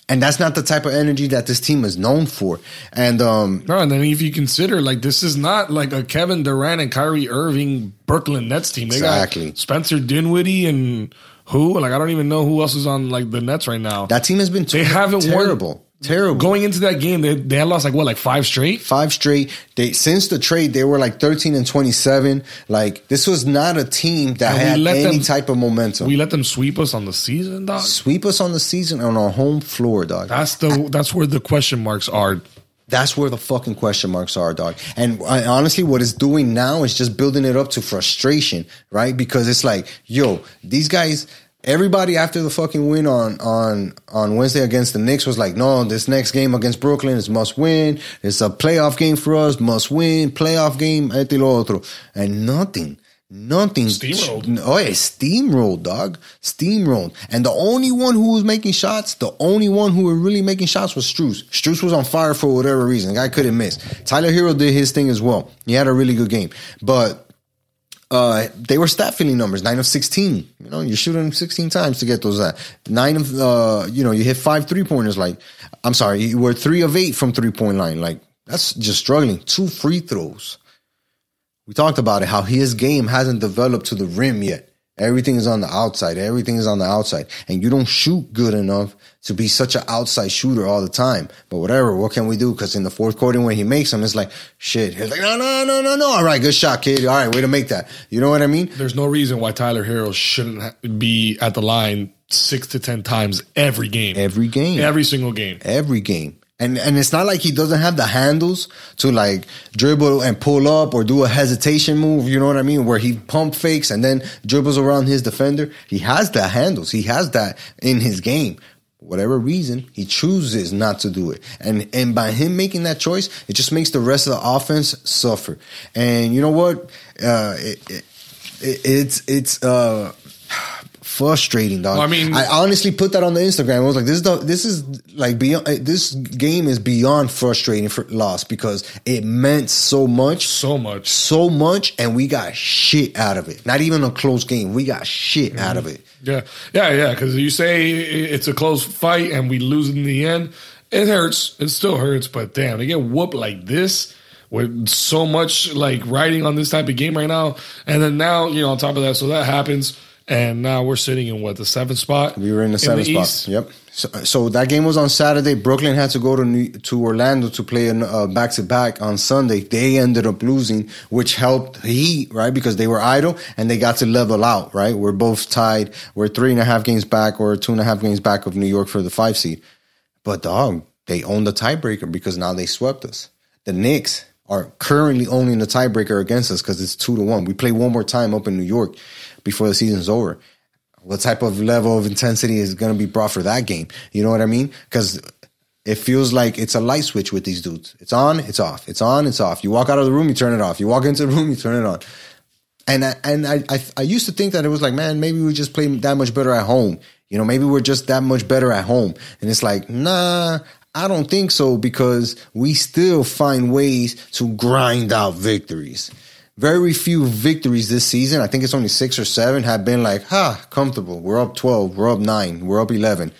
And that's not the type of energy that this team is known for. And um No, and then if you consider like this is not like a Kevin Durant and Kyrie Irving Brooklyn Nets team. They Exactly. got Spencer Dinwiddie and who? Like I don't even know who else is on like the Nets right now. that team has been They haven't won- terrible. Going into that game, they they had lost like what, like five straight? five straight. They since the trade, they were like thirteen and twenty seven. Like this was not a team that And had let any them- type of momentum. We let them sweep us on the season, dog. Sweep us on the season on our home floor, dog. That's the that's where the question marks are. That's where the fucking question marks are, dog. And I, honestly, what it's doing now is just building it up to frustration, right? Because it's like, yo, these guys, everybody after the fucking win on on on Wednesday against the Knicks was like, no, this next game against Brooklyn is must win. It's a playoff game for us, must win, playoff game, esto y lo otro, and nothing. Nothing. Steamrolled. Oh, yeah, steamrolled, dog. Steamrolled. And the only one who was making shots, the only one who was really making shots was Strus. Strus was on fire for whatever reason. The guy couldn't miss. Tyler Herro did his thing as well. He had a really good game. But uh, they were stat filling numbers, nine of 16. You know, you're shooting 16 times to get those nine of, uh, you know, you hit five three pointers. Like, I'm sorry, you were three of eight from three point line. Like, that's just struggling. Two free throws. We talked about it, how his game hasn't developed to the rim yet. Everything is on the outside. Everything is on the outside. And you don't shoot good enough to be such an outside shooter all the time. But whatever, what can we do? Because in the fourth quarter, when he makes them, it's like, shit. He's like, no, no, no, no, no. All right, good shot, kid. All right, way to make that. You know what I mean? There's no reason why Tyler Herro shouldn't be at the line six to ten times every game, Every game. every single game. every game. And and it's not like he doesn't have the handles to like dribble and pull up or do a hesitation move, you know what I mean? Where he pump fakes and then dribbles around his defender. He has the handles. He has that in his game. Whatever reason, he chooses not to do it. And and by him making that choice, it just makes the rest of the offense suffer. And you know what? Uh it, it, it it's it's uh frustrating, dog. Well, I mean- I honestly put that on the Instagram. I was like, this is the, this is like beyond. uh, This game is beyond frustrating for loss because it meant so much, So much. so much, and we got shit out of it. Not even a close game. We got shit out of it. Yeah, yeah, yeah. Because you say it's a close fight and we lose in the end, it hurts. It still hurts, but damn, they get whooped like this with so much like riding on this type of game right now, and then now you know on top of that, so that happens, and now we're sitting in what the seventh spot. We were in the seventh spot. East. Yep. So, so that game was on Saturday. Brooklyn had to go to New, to Orlando to play a uh, back to back on Sunday. They ended up losing, which helped Heat, right? Because they were idle and they got to level out, right? We're both tied. We're three and a half games back or two and a half games back of New York for the five seed. But dog, they own the tiebreaker because now they swept us. The Knicks are currently owning the tiebreaker against us because it's two to one. We play one more time up in New York before the season's over what type of level of intensity is going to be brought for that game. You know what I mean? Because it feels like it's a light switch with these dudes. It's on, it's off. It's on, it's off. You walk out of the room, you turn it off. You walk into the room, you turn it on. And I, and I, I I used to think that it was like, man, maybe we just play that much better at home. You know, maybe we're just that much better at home. And it's like, nah, I don't think so because we still find ways to grind out victories. Very few victories this season. I think it's only six or seven have been like, ha, comfortable. We're up 12. We're up nine. We're up 11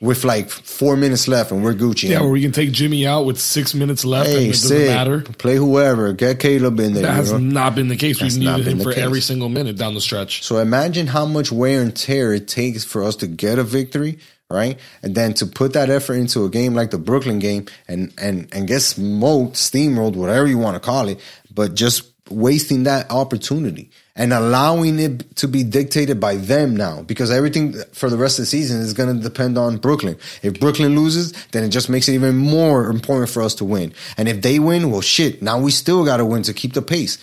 with like four minutes left and we're Gucci. Yeah, where we can take Jimmy out with six minutes left and hey, it doesn't sit, matter. play whoever, get Caleb in there. That you has know? not been the case. That's We've needed him for case. every single minute down the stretch. So imagine how much wear and tear it takes for us to get a victory, right? And then to put that effort into a game like the Brooklyn game and and and get smoked, steamrolled, whatever you want to call it, but just wasting that opportunity and allowing it to be dictated by them now because everything for the rest of the season is going to depend on Brooklyn. If Brooklyn loses, then it just makes it even more important for us to win. And if they win, well shit, now we still got to win to keep the pace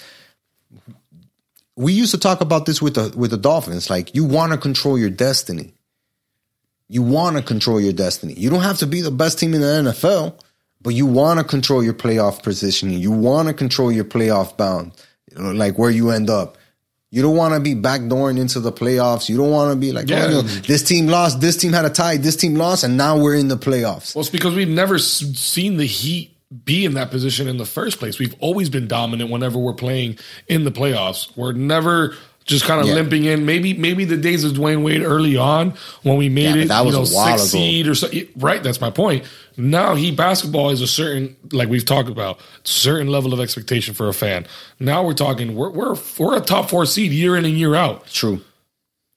we used to talk about this with the with the Dolphins. Like you want to control your destiny. You want to control your destiny. You don't have to be the best team in the NFL, but you want to control your playoff positioning. You want to control your playoff bound, like where you end up. You don't want to be backdooring into the playoffs. You don't want to be like, Yeah. oh, you know, this team lost, this team had a tie, this team lost, and now we're in the playoffs. Well, it's because we've never seen the Heat be in that position in the first place. We've always been dominant whenever we're playing in the playoffs. We're never just kind of Yeah. limping in. Maybe maybe the days of Dwyane Wade early on when we made Yeah, it, that was you know, a while six ago. seed or so. Right, that's my point. Now he basketball is a certain like we've talked about certain level of expectation for a fan. Now we're talking we're we're we're a top four seed year in and year out. True.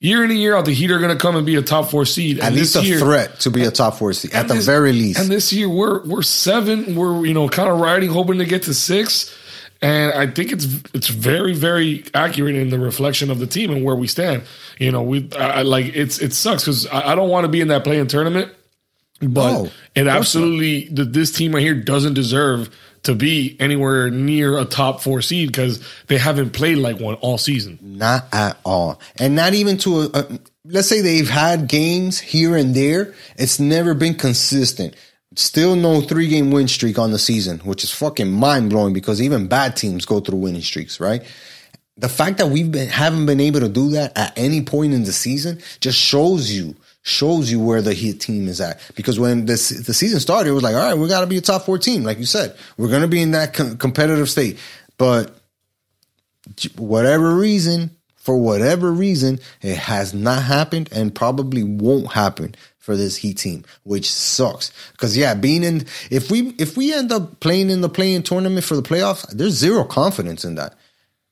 Year in and year out, the Heat are going to come and be a top four seed. At And least this a year, threat to be a top four seed, at and the this- very least. And this year we're we're seven. We're you know kind of riding, hoping to get to six. And I think it's it's very very accurate in the reflection of the team and where we stand. You know, we I, I- like it's it sucks because I, I don't want to be in that play-in tournament, but oh, No, it absolutely th- this team right here doesn't deserve to be anywhere near a top four seed because they haven't played like one all season. Not at all. And not even to a, a let's say they've had games here and there. It's never been consistent. Still no three game win streak on the season, which is fucking mind blowing because even bad teams go through winning streaks, right? The fact that we've been haven't been able to do that at any point in the season just shows you shows you where the Heat team is at. Because when this the season started, it was like, all right, we got to be a top four team, like you said, we're to be in that com- competitive state. But whatever reason, for whatever reason, it has not happened and probably won't happen for this Heat team, which sucks. Because yeah, being in if we if we end up playing in the play-in tournament for the playoffs, there's zero confidence in that.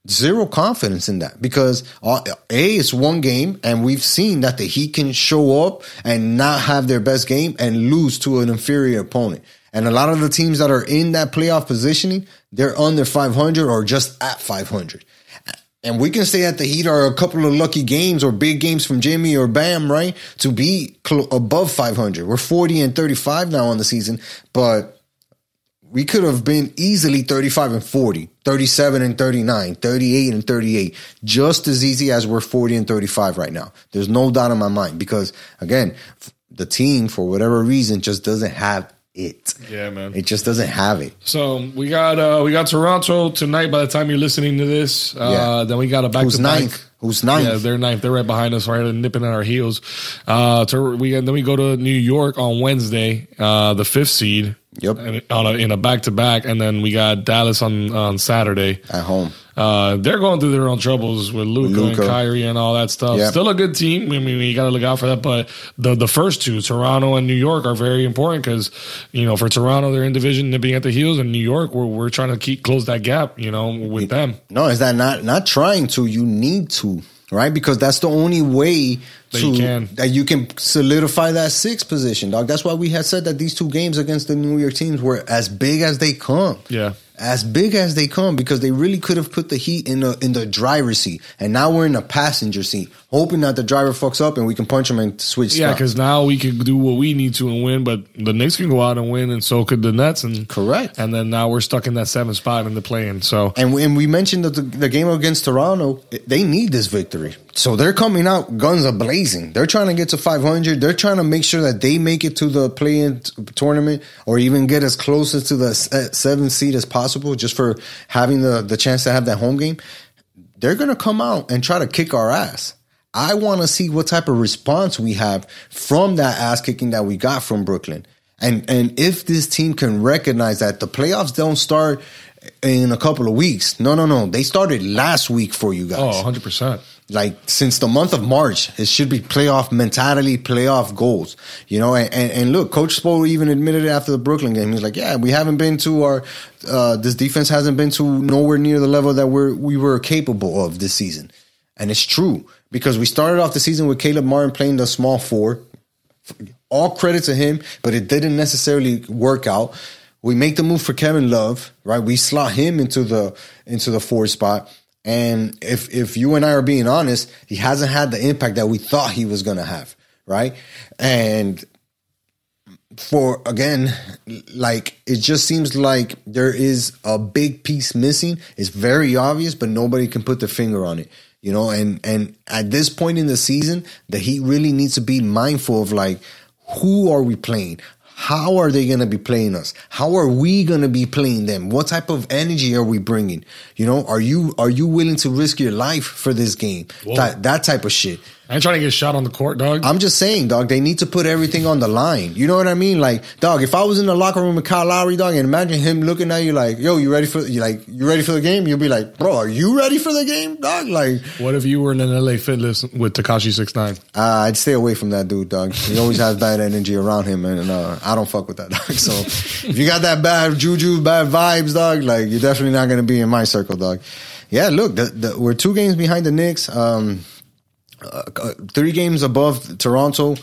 Zero confidence in that because uh, a it's one game and we've seen that the Heat can show up and not have their best game and lose to an inferior opponent. And a lot of the teams that are in that playoff positioning, they're under 500 or just at 500. And we can say that the Heat are a couple of lucky games or big games from Jimmy or Bam, right? To be cl- above 500. We're 40 and 35 now on the season, but we could have been easily 35 and 40, 37 and 39, 38 and 38, just as easy as we're 40 and 35 right now. There's no doubt in my mind because, again, the team, for whatever reason, just doesn't have it. Yeah, man. It just doesn't have it. So we got uh we got Toronto tonight. By the time you're listening to this, uh, Yeah. then we got a back Who's to back. ninth? Who's ninth? Yeah, they're ninth. They're right behind us, right nipping at our heels. Uh, to, we then we go to New York on Wednesday, uh, the fifth seed. Yep. and on a, in a back to back, and then we got Dallas on on Saturday. At home. Uh, they're going through their own troubles with Luka, and Kyrie and all that stuff. Yep. Still a good team. I mean, you got to look out for that. But the the first two, Toronto and New York, are very important because you know for Toronto they're in division nipping at the heels, and New York we're we're trying to keep close that gap. You know, with them. No, is that not not trying to? You need to, right? Because that's the only way That to you can. that you can solidify that sixth position, dog. That's why we had said that these two games against the New York teams were as big as they come. Yeah. As big as they come, because they really could have put the Heat in the in the driver's seat, and now we're in the passenger seat, hoping that the driver fucks up and we can punch him and switch. Yeah, because now we can do what we need to and win, but the Knicks can go out and win, and so could the Nets. And Correct. And then now we're stuck in that seventh spot in the play-in. So And we, and we mentioned that the, the game against Toronto, they need this victory. So they're coming out guns a blazing. They're trying to get to 500. They're trying to make sure that they make it to the play-in tournament or even get as close as to the uh, seventh seed as possible, just for having the the chance to have that home game. They're going to come out and try to kick our ass. I want to see what type of response we have from that ass kicking that we got from Brooklyn. And and if this team can recognize that the playoffs don't start in a couple of weeks. No, no, no. They started last week for you guys. oh, 100 percent. Like since the month of March, it should be playoff mentality, playoff goals. You know, and, and, and look, Coach Spo even admitted it after the Brooklyn game. He's like, "Yeah, we haven't been to our uh, this defense hasn't been to nowhere near the level that we're we were capable of this season," and it's true because we started off the season with Caleb Martin playing the small four. All credit to him, but it didn't necessarily work out. We make the move for Kevin Love, right? We slot him into the into the four spot. And if if you and I are being honest, he hasn't had the impact that we thought he was going to have, right? And for again, like it just seems like there is a big piece missing. It's very obvious, but nobody can put their finger on it. You know, and and at this point in the season, the Heat really needs to be mindful of like who are we playing? How are they going to be playing us? How are we going to be playing them? What type of energy are we bringing? You know, are you are you willing to risk your life for this game? Whoa. That that type of shit. I ain't trying to get shot on the court, dog. I'm just saying, dog, they need to put everything on the line. You know what I mean? Like, dog, if I was in the locker room with Kyle Lowry, dog, and imagine him looking at you like, yo, you ready for you like you ready for the game? You'll be like, bro, are you ready for the game, dog? Like, what if you were in an LA Fitness with Tekashi Six Nine? uh, I'd stay away from that dude, dog. He always has bad energy around him, and uh, I don't fuck with that, dog. So if you got that bad juju, bad vibes, dog, like you're definitely not gonna be in my circle, dog. Yeah, look, the, the, we're two games behind the Knicks. Um, uh, uh, three games above Toronto.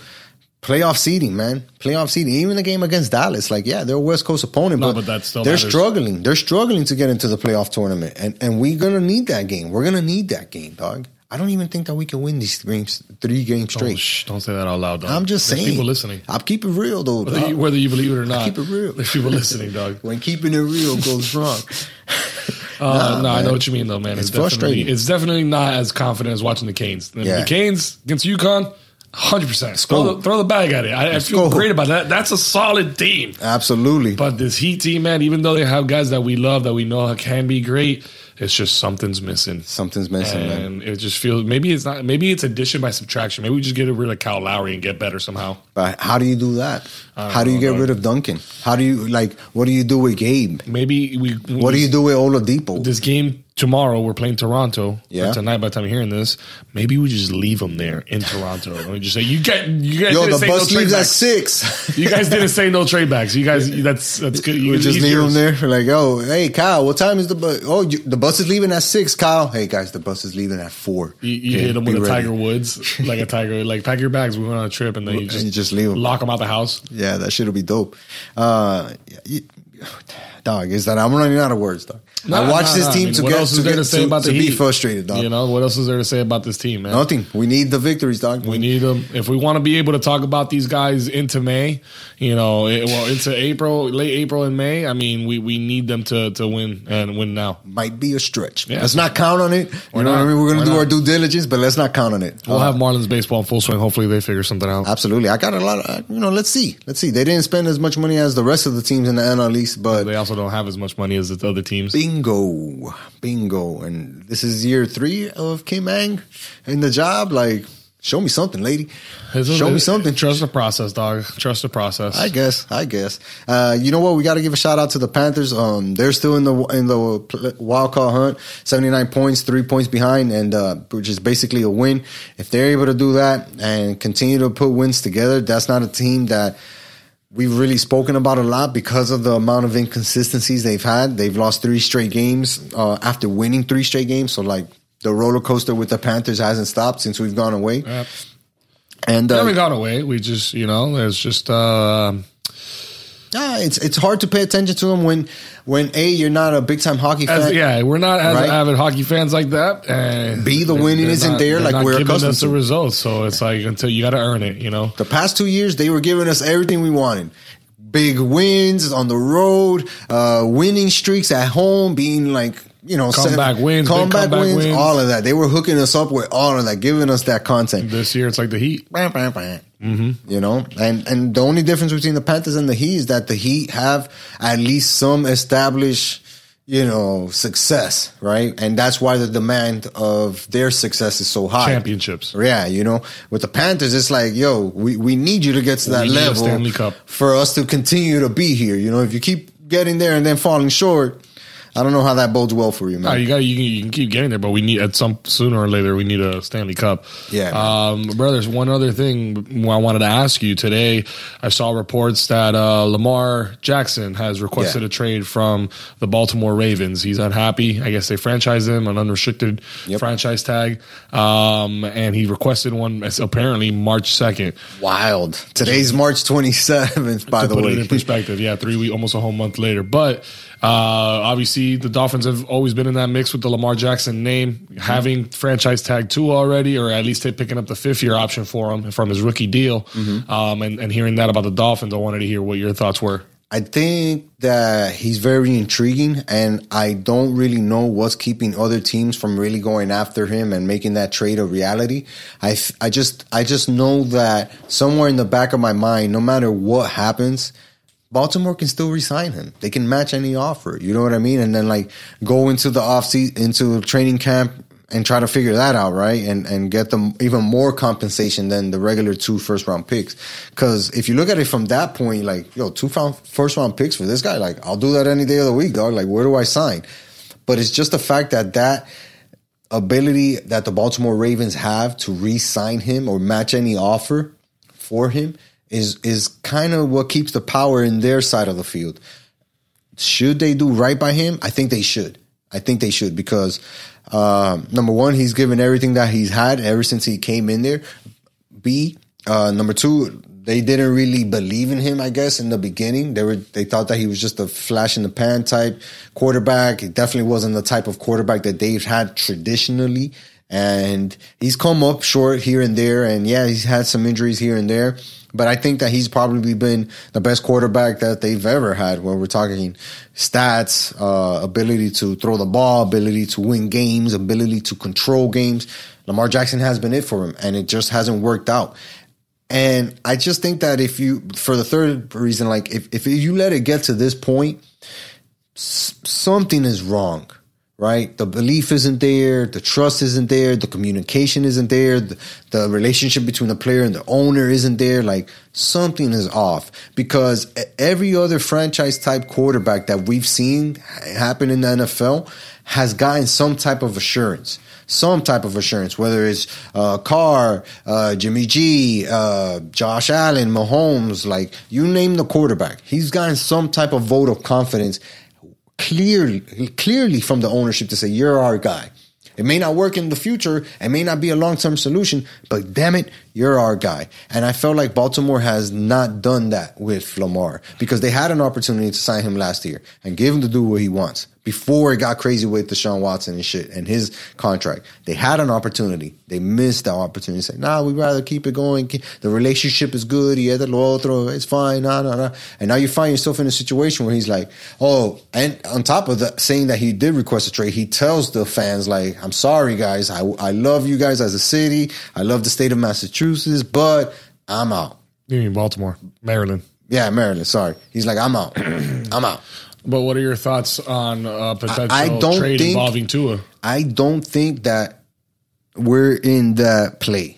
Playoff seeding, man. Playoff seeding. Even the game against Dallas, like, yeah, they're a West Coast opponent, No, but, but they're matters. struggling. They're struggling to get into the playoff tournament, and and we're gonna need that game. We're gonna need that game, dog. I don't even think that we can win these games, three games straight. shh, don't say that out loud, dog. I'm just There's saying. people listening. I'm keeping it real though. Whether you, whether you believe it or not, keep it real. There's people listening, dog. when keeping it real goes wrong. Uh, no, I know what you mean, though, man. It's definitely- frustrating. It's definitely not as confident as watching the Canes. The, Yeah. the Canes against UConn, hundred percent. Throw the, throw the bag at it. I, I feel great about that. That's a solid team. Absolutely. But this Heat team, man, even though they have guys that we love, that we know can be great, it's just something's missing. Something's missing, man. And it just feels maybe it's not. Maybe it's addition by subtraction. Maybe we just get rid of Kyle Lowry and get better somehow. But how do you do that? How do you know, get rid of Duncan? How do you like? What do you do with Gabe? Maybe we. What do you do with Oladipo? This game tomorrow, we're playing Toronto. Yeah. Tonight, by the time you're hearing this, maybe we just leave them there in Toronto. and we just say, you get, you guys Yo, didn't the say bus no leaves at six. You guys didn't say no trade backs. You guys, that's that's good. You we just leave yours. them there. Like, oh, hey, Kyle, what time is the bus? Oh, you, the bus is leaving at six. Kyle, hey guys, the bus is leaving at four. You, you Okay, hit them with a ready. Tiger Woods, like a tiger, like pack your bags. We went on a trip, and then you just, you just leave 'em. lock them out the house. Yeah, that shit'll be dope. Uh, you, dog, is that I'm running out of words, dog. I Nah, watched nah, this nah. I team mean, to what get else is to, there get, to say to, about to the be Heat? frustrated, dog. You know what else is there to say about this team, man? Nothing. We need the victories, dog. We need them if we want to be able to talk about these guys into May. You know, it, well into April, late April and May. I mean, we, we need them to to win and win now. might be a stretch. Yeah. Let's not count on it. You Why know what I mean? We're gonna do not? our due diligence, but let's not count on it. We'll Uh, have Marlins baseball in full swing. Hopefully, they figure something out. Absolutely. I got a lot of, you know, let's see. Let's see. They didn't spend as much money as the rest of the teams in the NL East, but They also don't have as much money as the other teams. bingo. Bingo. And this is year three of Kim Ng in the job. Like, show me something, lady. Show me something. Trust the process, dog. Trust the process. I guess. I guess. Uh, you know what? We got to give a shout out to the Panthers. Um, they're still in the in the wild card hunt. Seventy nine points, three points behind, and uh, which is basically a win. If they're able to do that and continue to put wins together, that's not a team that we've really spoken about a lot because of the amount of inconsistencies they've had. They've lost three straight games uh, after winning three straight games. So like the roller coaster with the Panthers hasn't stopped since we've gone away. Yep. And uh, haven't gone away. We just, you know, it's just uh, Yeah, it's it's hard to pay attention to them when when a you're not a big time hockey fan. as, yeah, we're not as Right. avid hockey fans like that. And B, the winning isn't not- there like we're giving accustomed us the results. So it's like until you got to earn it, you know. The past two years, they were giving us everything we wanted. Big wins on the road, uh, winning streaks at home, being like, you know, Comeback wins, comeback, comeback wins, wins. all of that. They were hooking us up with all of that, giving us that content. This year, it's like the Heat. Mm-hmm. You know, and and the only difference between the Panthers and the Heat is that the Heat have at least some established, you know, success, right? And that's why the demand of their success is so high. Championships. Yeah, you know, with the Panthers, it's like, yo, we, we need you to get to that We need a level for us to continue to be here. You know, if you keep getting there and then falling short, I don't know how that bodes well for you, man. No, you got you can, you can keep getting there, but we need at some sooner or later we need a Stanley Cup. Yeah, um, brothers. One other thing I wanted to ask you today. I saw reports that uh, Lamar Jackson has requested Yeah. a trade from the Baltimore Ravens. He's unhappy. I guess they franchised him an unrestricted Yep. franchise tag, um, and he requested one apparently March second. Wild. Today's March 27th, by to the put way. it in perspective. Yeah, three week, almost a whole month later. But uh, obviously, the Dolphins have always been in that mix with the Lamar Jackson name, having franchise tag two already, or at least picking up the fifth year option for him from his rookie deal. Um, and, and hearing that about the Dolphins, I wanted to hear what your thoughts were. I think that he's very intriguing, and I don't really know what's keeping other teams from really going after him and making that trade a reality. I, I just, I just know that somewhere in the back of my mind, no matter what happens, Baltimore can still resign him. They can match any offer. You know what I mean? And then like go into the off season, into training camp and try to figure that out, right? And and get them even more compensation than the regular two first round picks. Because if you look at it from that point, like yo, two first round picks for this guy, like I'll do that any day of the week, dog. Like where do I sign? But it's just the fact that that ability that the Baltimore Ravens have to re-sign him or match any offer for him is is kind of what keeps the power in their side of the field. Should they do right by him? I think they should. I think they should because uh, number one, he's given everything that he's had ever since he came in there. B, uh, number two, they didn't really believe in him. I guess in the beginning, they were they thought that he was just a flash in the pan type quarterback. He definitely wasn't the type of quarterback that they've had traditionally. And he's come up short here and there. And yeah, he's had some injuries here and there. But I think that he's probably been the best quarterback that they've ever had when we're talking stats, uh, ability to throw the ball, ability to win games, ability to control games. Lamar Jackson has been it for him, and it just hasn't worked out. And I just think that if you, for the third reason, like if, if you let it get to this point, something is wrong right? The belief isn't there, the trust isn't there, the communication isn't there, the, the, relationship between the player and the owner isn't there. Like something is off because every other franchise type quarterback that we've seen happen in the NFL has gotten some type of assurance. Some type of assurance, whether it's uh, Carr, uh, Jimmy G, uh, Josh Allen, Mahomes, like you name the quarterback, he's gotten some type of vote of confidence clearly, clearly from the ownership to say, you're our guy. It may not work in the future. It may not be a long term solution, but damn it, you're our guy. And I felt like Baltimore has not done that with Lamar because they had an opportunity to sign him last year and give him to do what he wants before it got crazy with Deshaun Watson and shit and his contract. They had an opportunity. They missed that opportunity. Say, nah, we'd rather keep it going. The relationship is good. He had the otro. It's fine. Nah, nah, nah. And now you find yourself in a situation where he's like, oh, and on top of that, saying that he did request a trade, he tells the fans, like, I'm sorry, guys. I, I love you guys as a city. I love the state of Massachusetts, but I'm out. You mean Baltimore, Maryland? Yeah, Maryland. Sorry. He's like, I'm out. I'm out. But what are your thoughts on a potential I, I don't trade think, involving Tua? I don't think that we're in that play.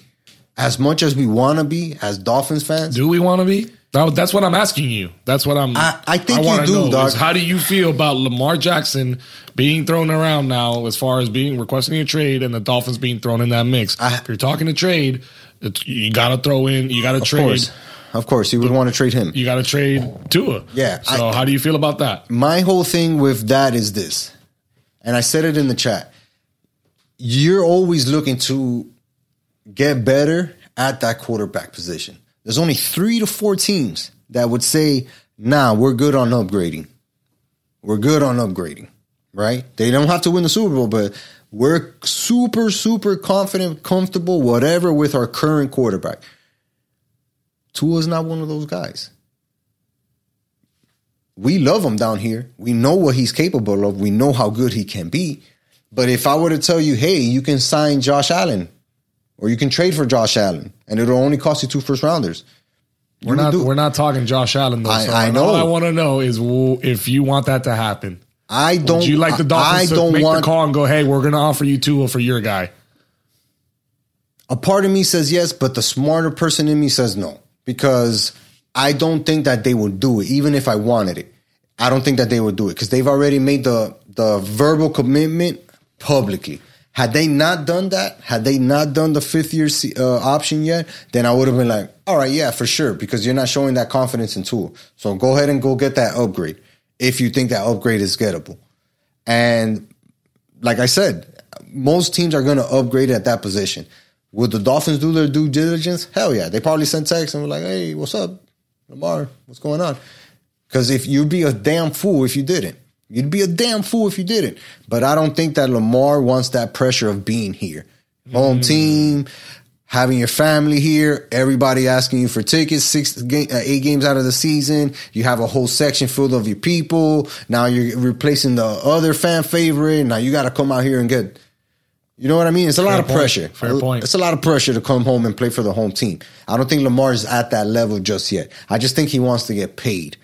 As much as we want to be as Dolphins fans, do we want to be? That's what I'm asking you. That's what I'm. I, I think I you do, dog. How do you feel about Lamar Jackson being thrown around now, as far as being requesting a trade, and the Dolphins being thrown in that mix? I, if you're talking to trade, you got to throw in. You got to trade. Course. Of course, you would want to trade him. You got to trade Tua. Yeah. So, I, how do you feel about that? My whole thing with that is this, and I said it in the chat. You're always looking to get better at that quarterback position. There's only three to four teams that would say, nah, we're good on upgrading. We're good on upgrading, right? They don't have to win the Super Bowl, but we're super, super confident, comfortable, whatever with our current quarterback. Tua's not one of those guys. We love him down here. We know what he's capable of. We know how good he can be. But if I were to tell you, hey, you can sign Josh Allen or you can trade for Josh Allen and it'll only cost you two first rounders. We're not we're not talking Josh Allen though. I, so I know. All I want to know is if you want that to happen. I don't. Would you like the Dolphins I don't to make want, the call and go, "Hey, we're going to offer you Tua for your guy"? A part of me says yes, but the smarter person in me says no because I don't think that they would do it, even if I wanted it. I don't think that they would do it because they've already made the the verbal commitment publicly. Had they not done that, had they not done the fifth year uh, option yet, then I would have been like, all right, yeah, for sure, because you're not showing that confidence in Tua. So go ahead and go get that upgrade if you think that upgrade is gettable. And like I said, most teams are going to upgrade at that position. Would the Dolphins do their due diligence? Hell yeah. They probably sent texts and were like, hey, what's up? Lamar, what's going on? Because if you'd be a damn fool if you didn't. You'd be a damn fool if you didn't. But I don't think that Lamar wants that pressure of being here. Home mm. team, having your family here, everybody asking you for tickets, six, uh, eight games out of the season. You have a whole section full of your people. Now you're replacing the other fan favorite. Now you got to come out here and get you know what I mean? It's a Fair lot of point. pressure. Fair point. It's a lot of pressure to come home and play for the home team. I don't think Lamar is at that level just yet. I just think he wants to get paid.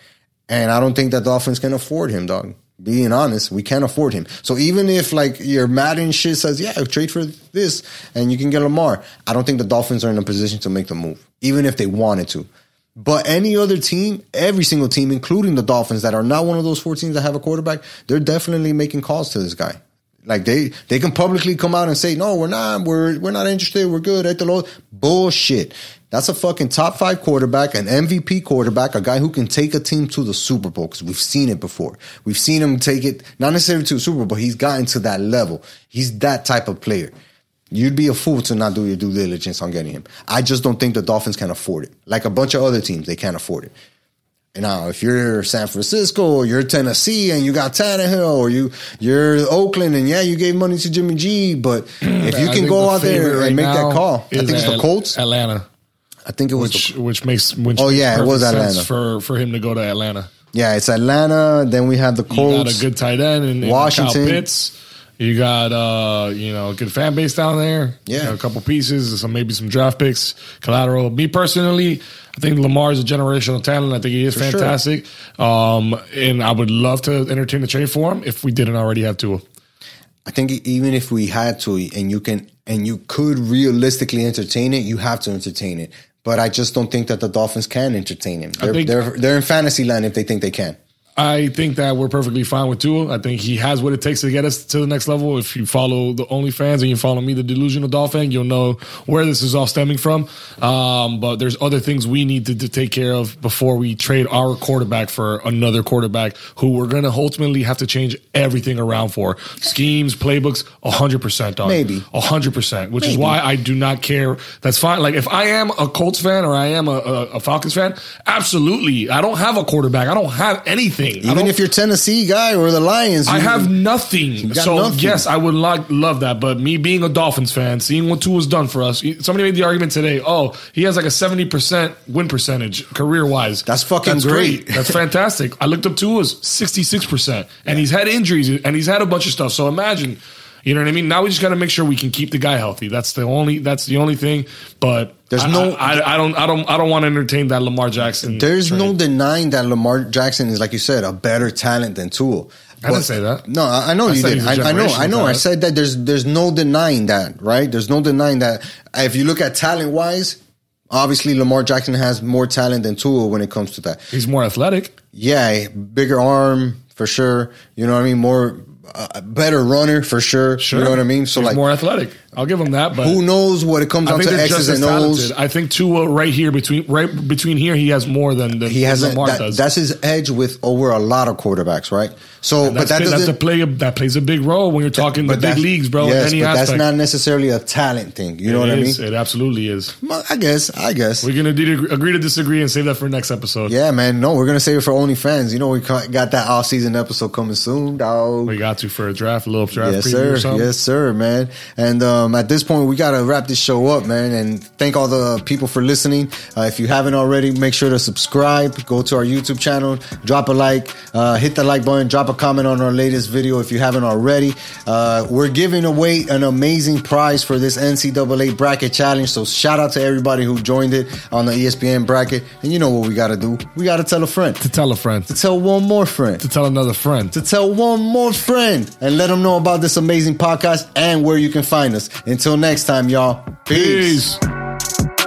And I don't think that the Dolphins can afford him, dog. Being honest, we can't afford him. So even if like your Madden shit says, yeah, trade for this and you can get Lamar, I don't think the Dolphins are in a position to make the move, even if they wanted to. But any other team, every single team, including the Dolphins, that are not one of those four teams that have a quarterback, they're definitely making calls to this guy. Like they they can publicly come out and say, no, we're not, we're we're not interested, we're good at the low. Bullshit. That's a fucking top five quarterback, an MVP quarterback, a guy who can take a team to the Super Bowl because we've seen it before. We've seen him take it, not necessarily to the Super Bowl, but he's gotten to that level. He's that type of player. You'd be a fool to not do your due diligence on getting him. I just don't think the Dolphins can afford it. Like a bunch of other teams, they can't afford it. Now, if you're San Francisco or you're Tennessee and you got Tannehill or you you're Oakland and yeah, you gave money to Jimmy G, but if you can go the out there favorite and make that call, I think it's the Colts. Atlanta, I think it was which the, which makes which Oh, yeah, it perfect was sense Atlanta. for for him to go to Atlanta. yeah, it's Atlanta. Then we have the You got Colts. a good tight end in Washington. Kyle Pitts. You got uh, you know, a good fan base down there. Yeah. You know, a couple pieces, some maybe some draft picks, collateral. Me personally, I think Lamar is a generational talent. I think he is sure. fantastic. Um, and I would love to entertain the trade for him if we didn't already have Tua. I think even if we had to, and you can, and you could realistically entertain it, you have to entertain it. But I just don't think that the Dolphins can entertain him. They're think- they're, they're in fantasy land if they think they can. I think that we're perfectly fine with Tua. I think he has what it takes to get us to the next level. If you follow the OnlyFans and you follow me, the Delusional Dolphin, you'll know where this is all stemming from. Um, but there's other things we need to, to take care of before we trade our quarterback for another quarterback who we're going to ultimately have to change everything around for. Schemes, playbooks, 100%. Dog. Maybe. 100%, which is why I do not care. That's fine. Like if I am a Colts fan or I am a, a, a Falcons fan, absolutely. I don't have a quarterback. I don't have anything. Even if you're Tennessee guy or the Lions, I have nothing. got So nothing. yes, I would like love that. But me being a Dolphins fan, seeing what Tua's done for us, somebody made the argument today. Oh, he has like a seventy percent win percentage career wise. That's fucking great. That's fantastic. I looked up Tua's sixty six percent, and he's had injuries and he's had a bunch of stuff. So imagine. You know what I mean? Now we just got to make sure we can keep the guy healthy. That's the only. That's the only thing. But There's I- no- I, I, I don't. I don't. I don't want to entertain that Lamar Jackson. There's trade. no denying that Lamar Jackson is, like you said, a better talent than Tua. I didn't say that. No, I I know I you did. he's I, know. I know. I said that there's there's no denying that, right? There's no denying that. If you look at talent wise, obviously Lamar Jackson has more talent than Tua when it comes to that. He's more athletic. Yeah, bigger arm for sure. You know what I mean? More uh, better runner for sure. You know what I mean? So He's like, more athletic. I'll give him that. But who knows what it comes I down to X's and O's. I think Tua right here between right between here he has more than, than He has Lamar that, does. that's his edge with over a lot of quarterbacks, right? So, but that's, that a doesn't. play that plays a big role when you're talking the big leagues, bro. Yes, but aspect. that's not necessarily a talent thing. You know It what is. I mean? It absolutely is. Well, I guess. I guess. We're gonna de- agree to disagree and save that for next episode. yeah, man. No, we're gonna save it for OnlyFans. You know, we got that off season episode coming soon, dog. We got to for a draft, a little draft Yes, preview sir. or something. Yes, sir, man. And um, at this point, we got to wrap this show up, man. And thank all the people for listening. Uh, if you haven't already, make sure to subscribe. Go to our YouTube channel, drop a like, uh, hit the like button, drop a comment on our latest video if you haven't already. Uh, we're giving away an amazing prize for this NCAA bracket challenge. So shout out to everybody who joined it on the ESPN bracket. And you know what we got to do? We got to tell a friend. To tell a friend. To tell one more friend To tell another friend. to tell one more friend and let them know about this amazing podcast and where you can find us. Until next time, y'all. Peace. Peace.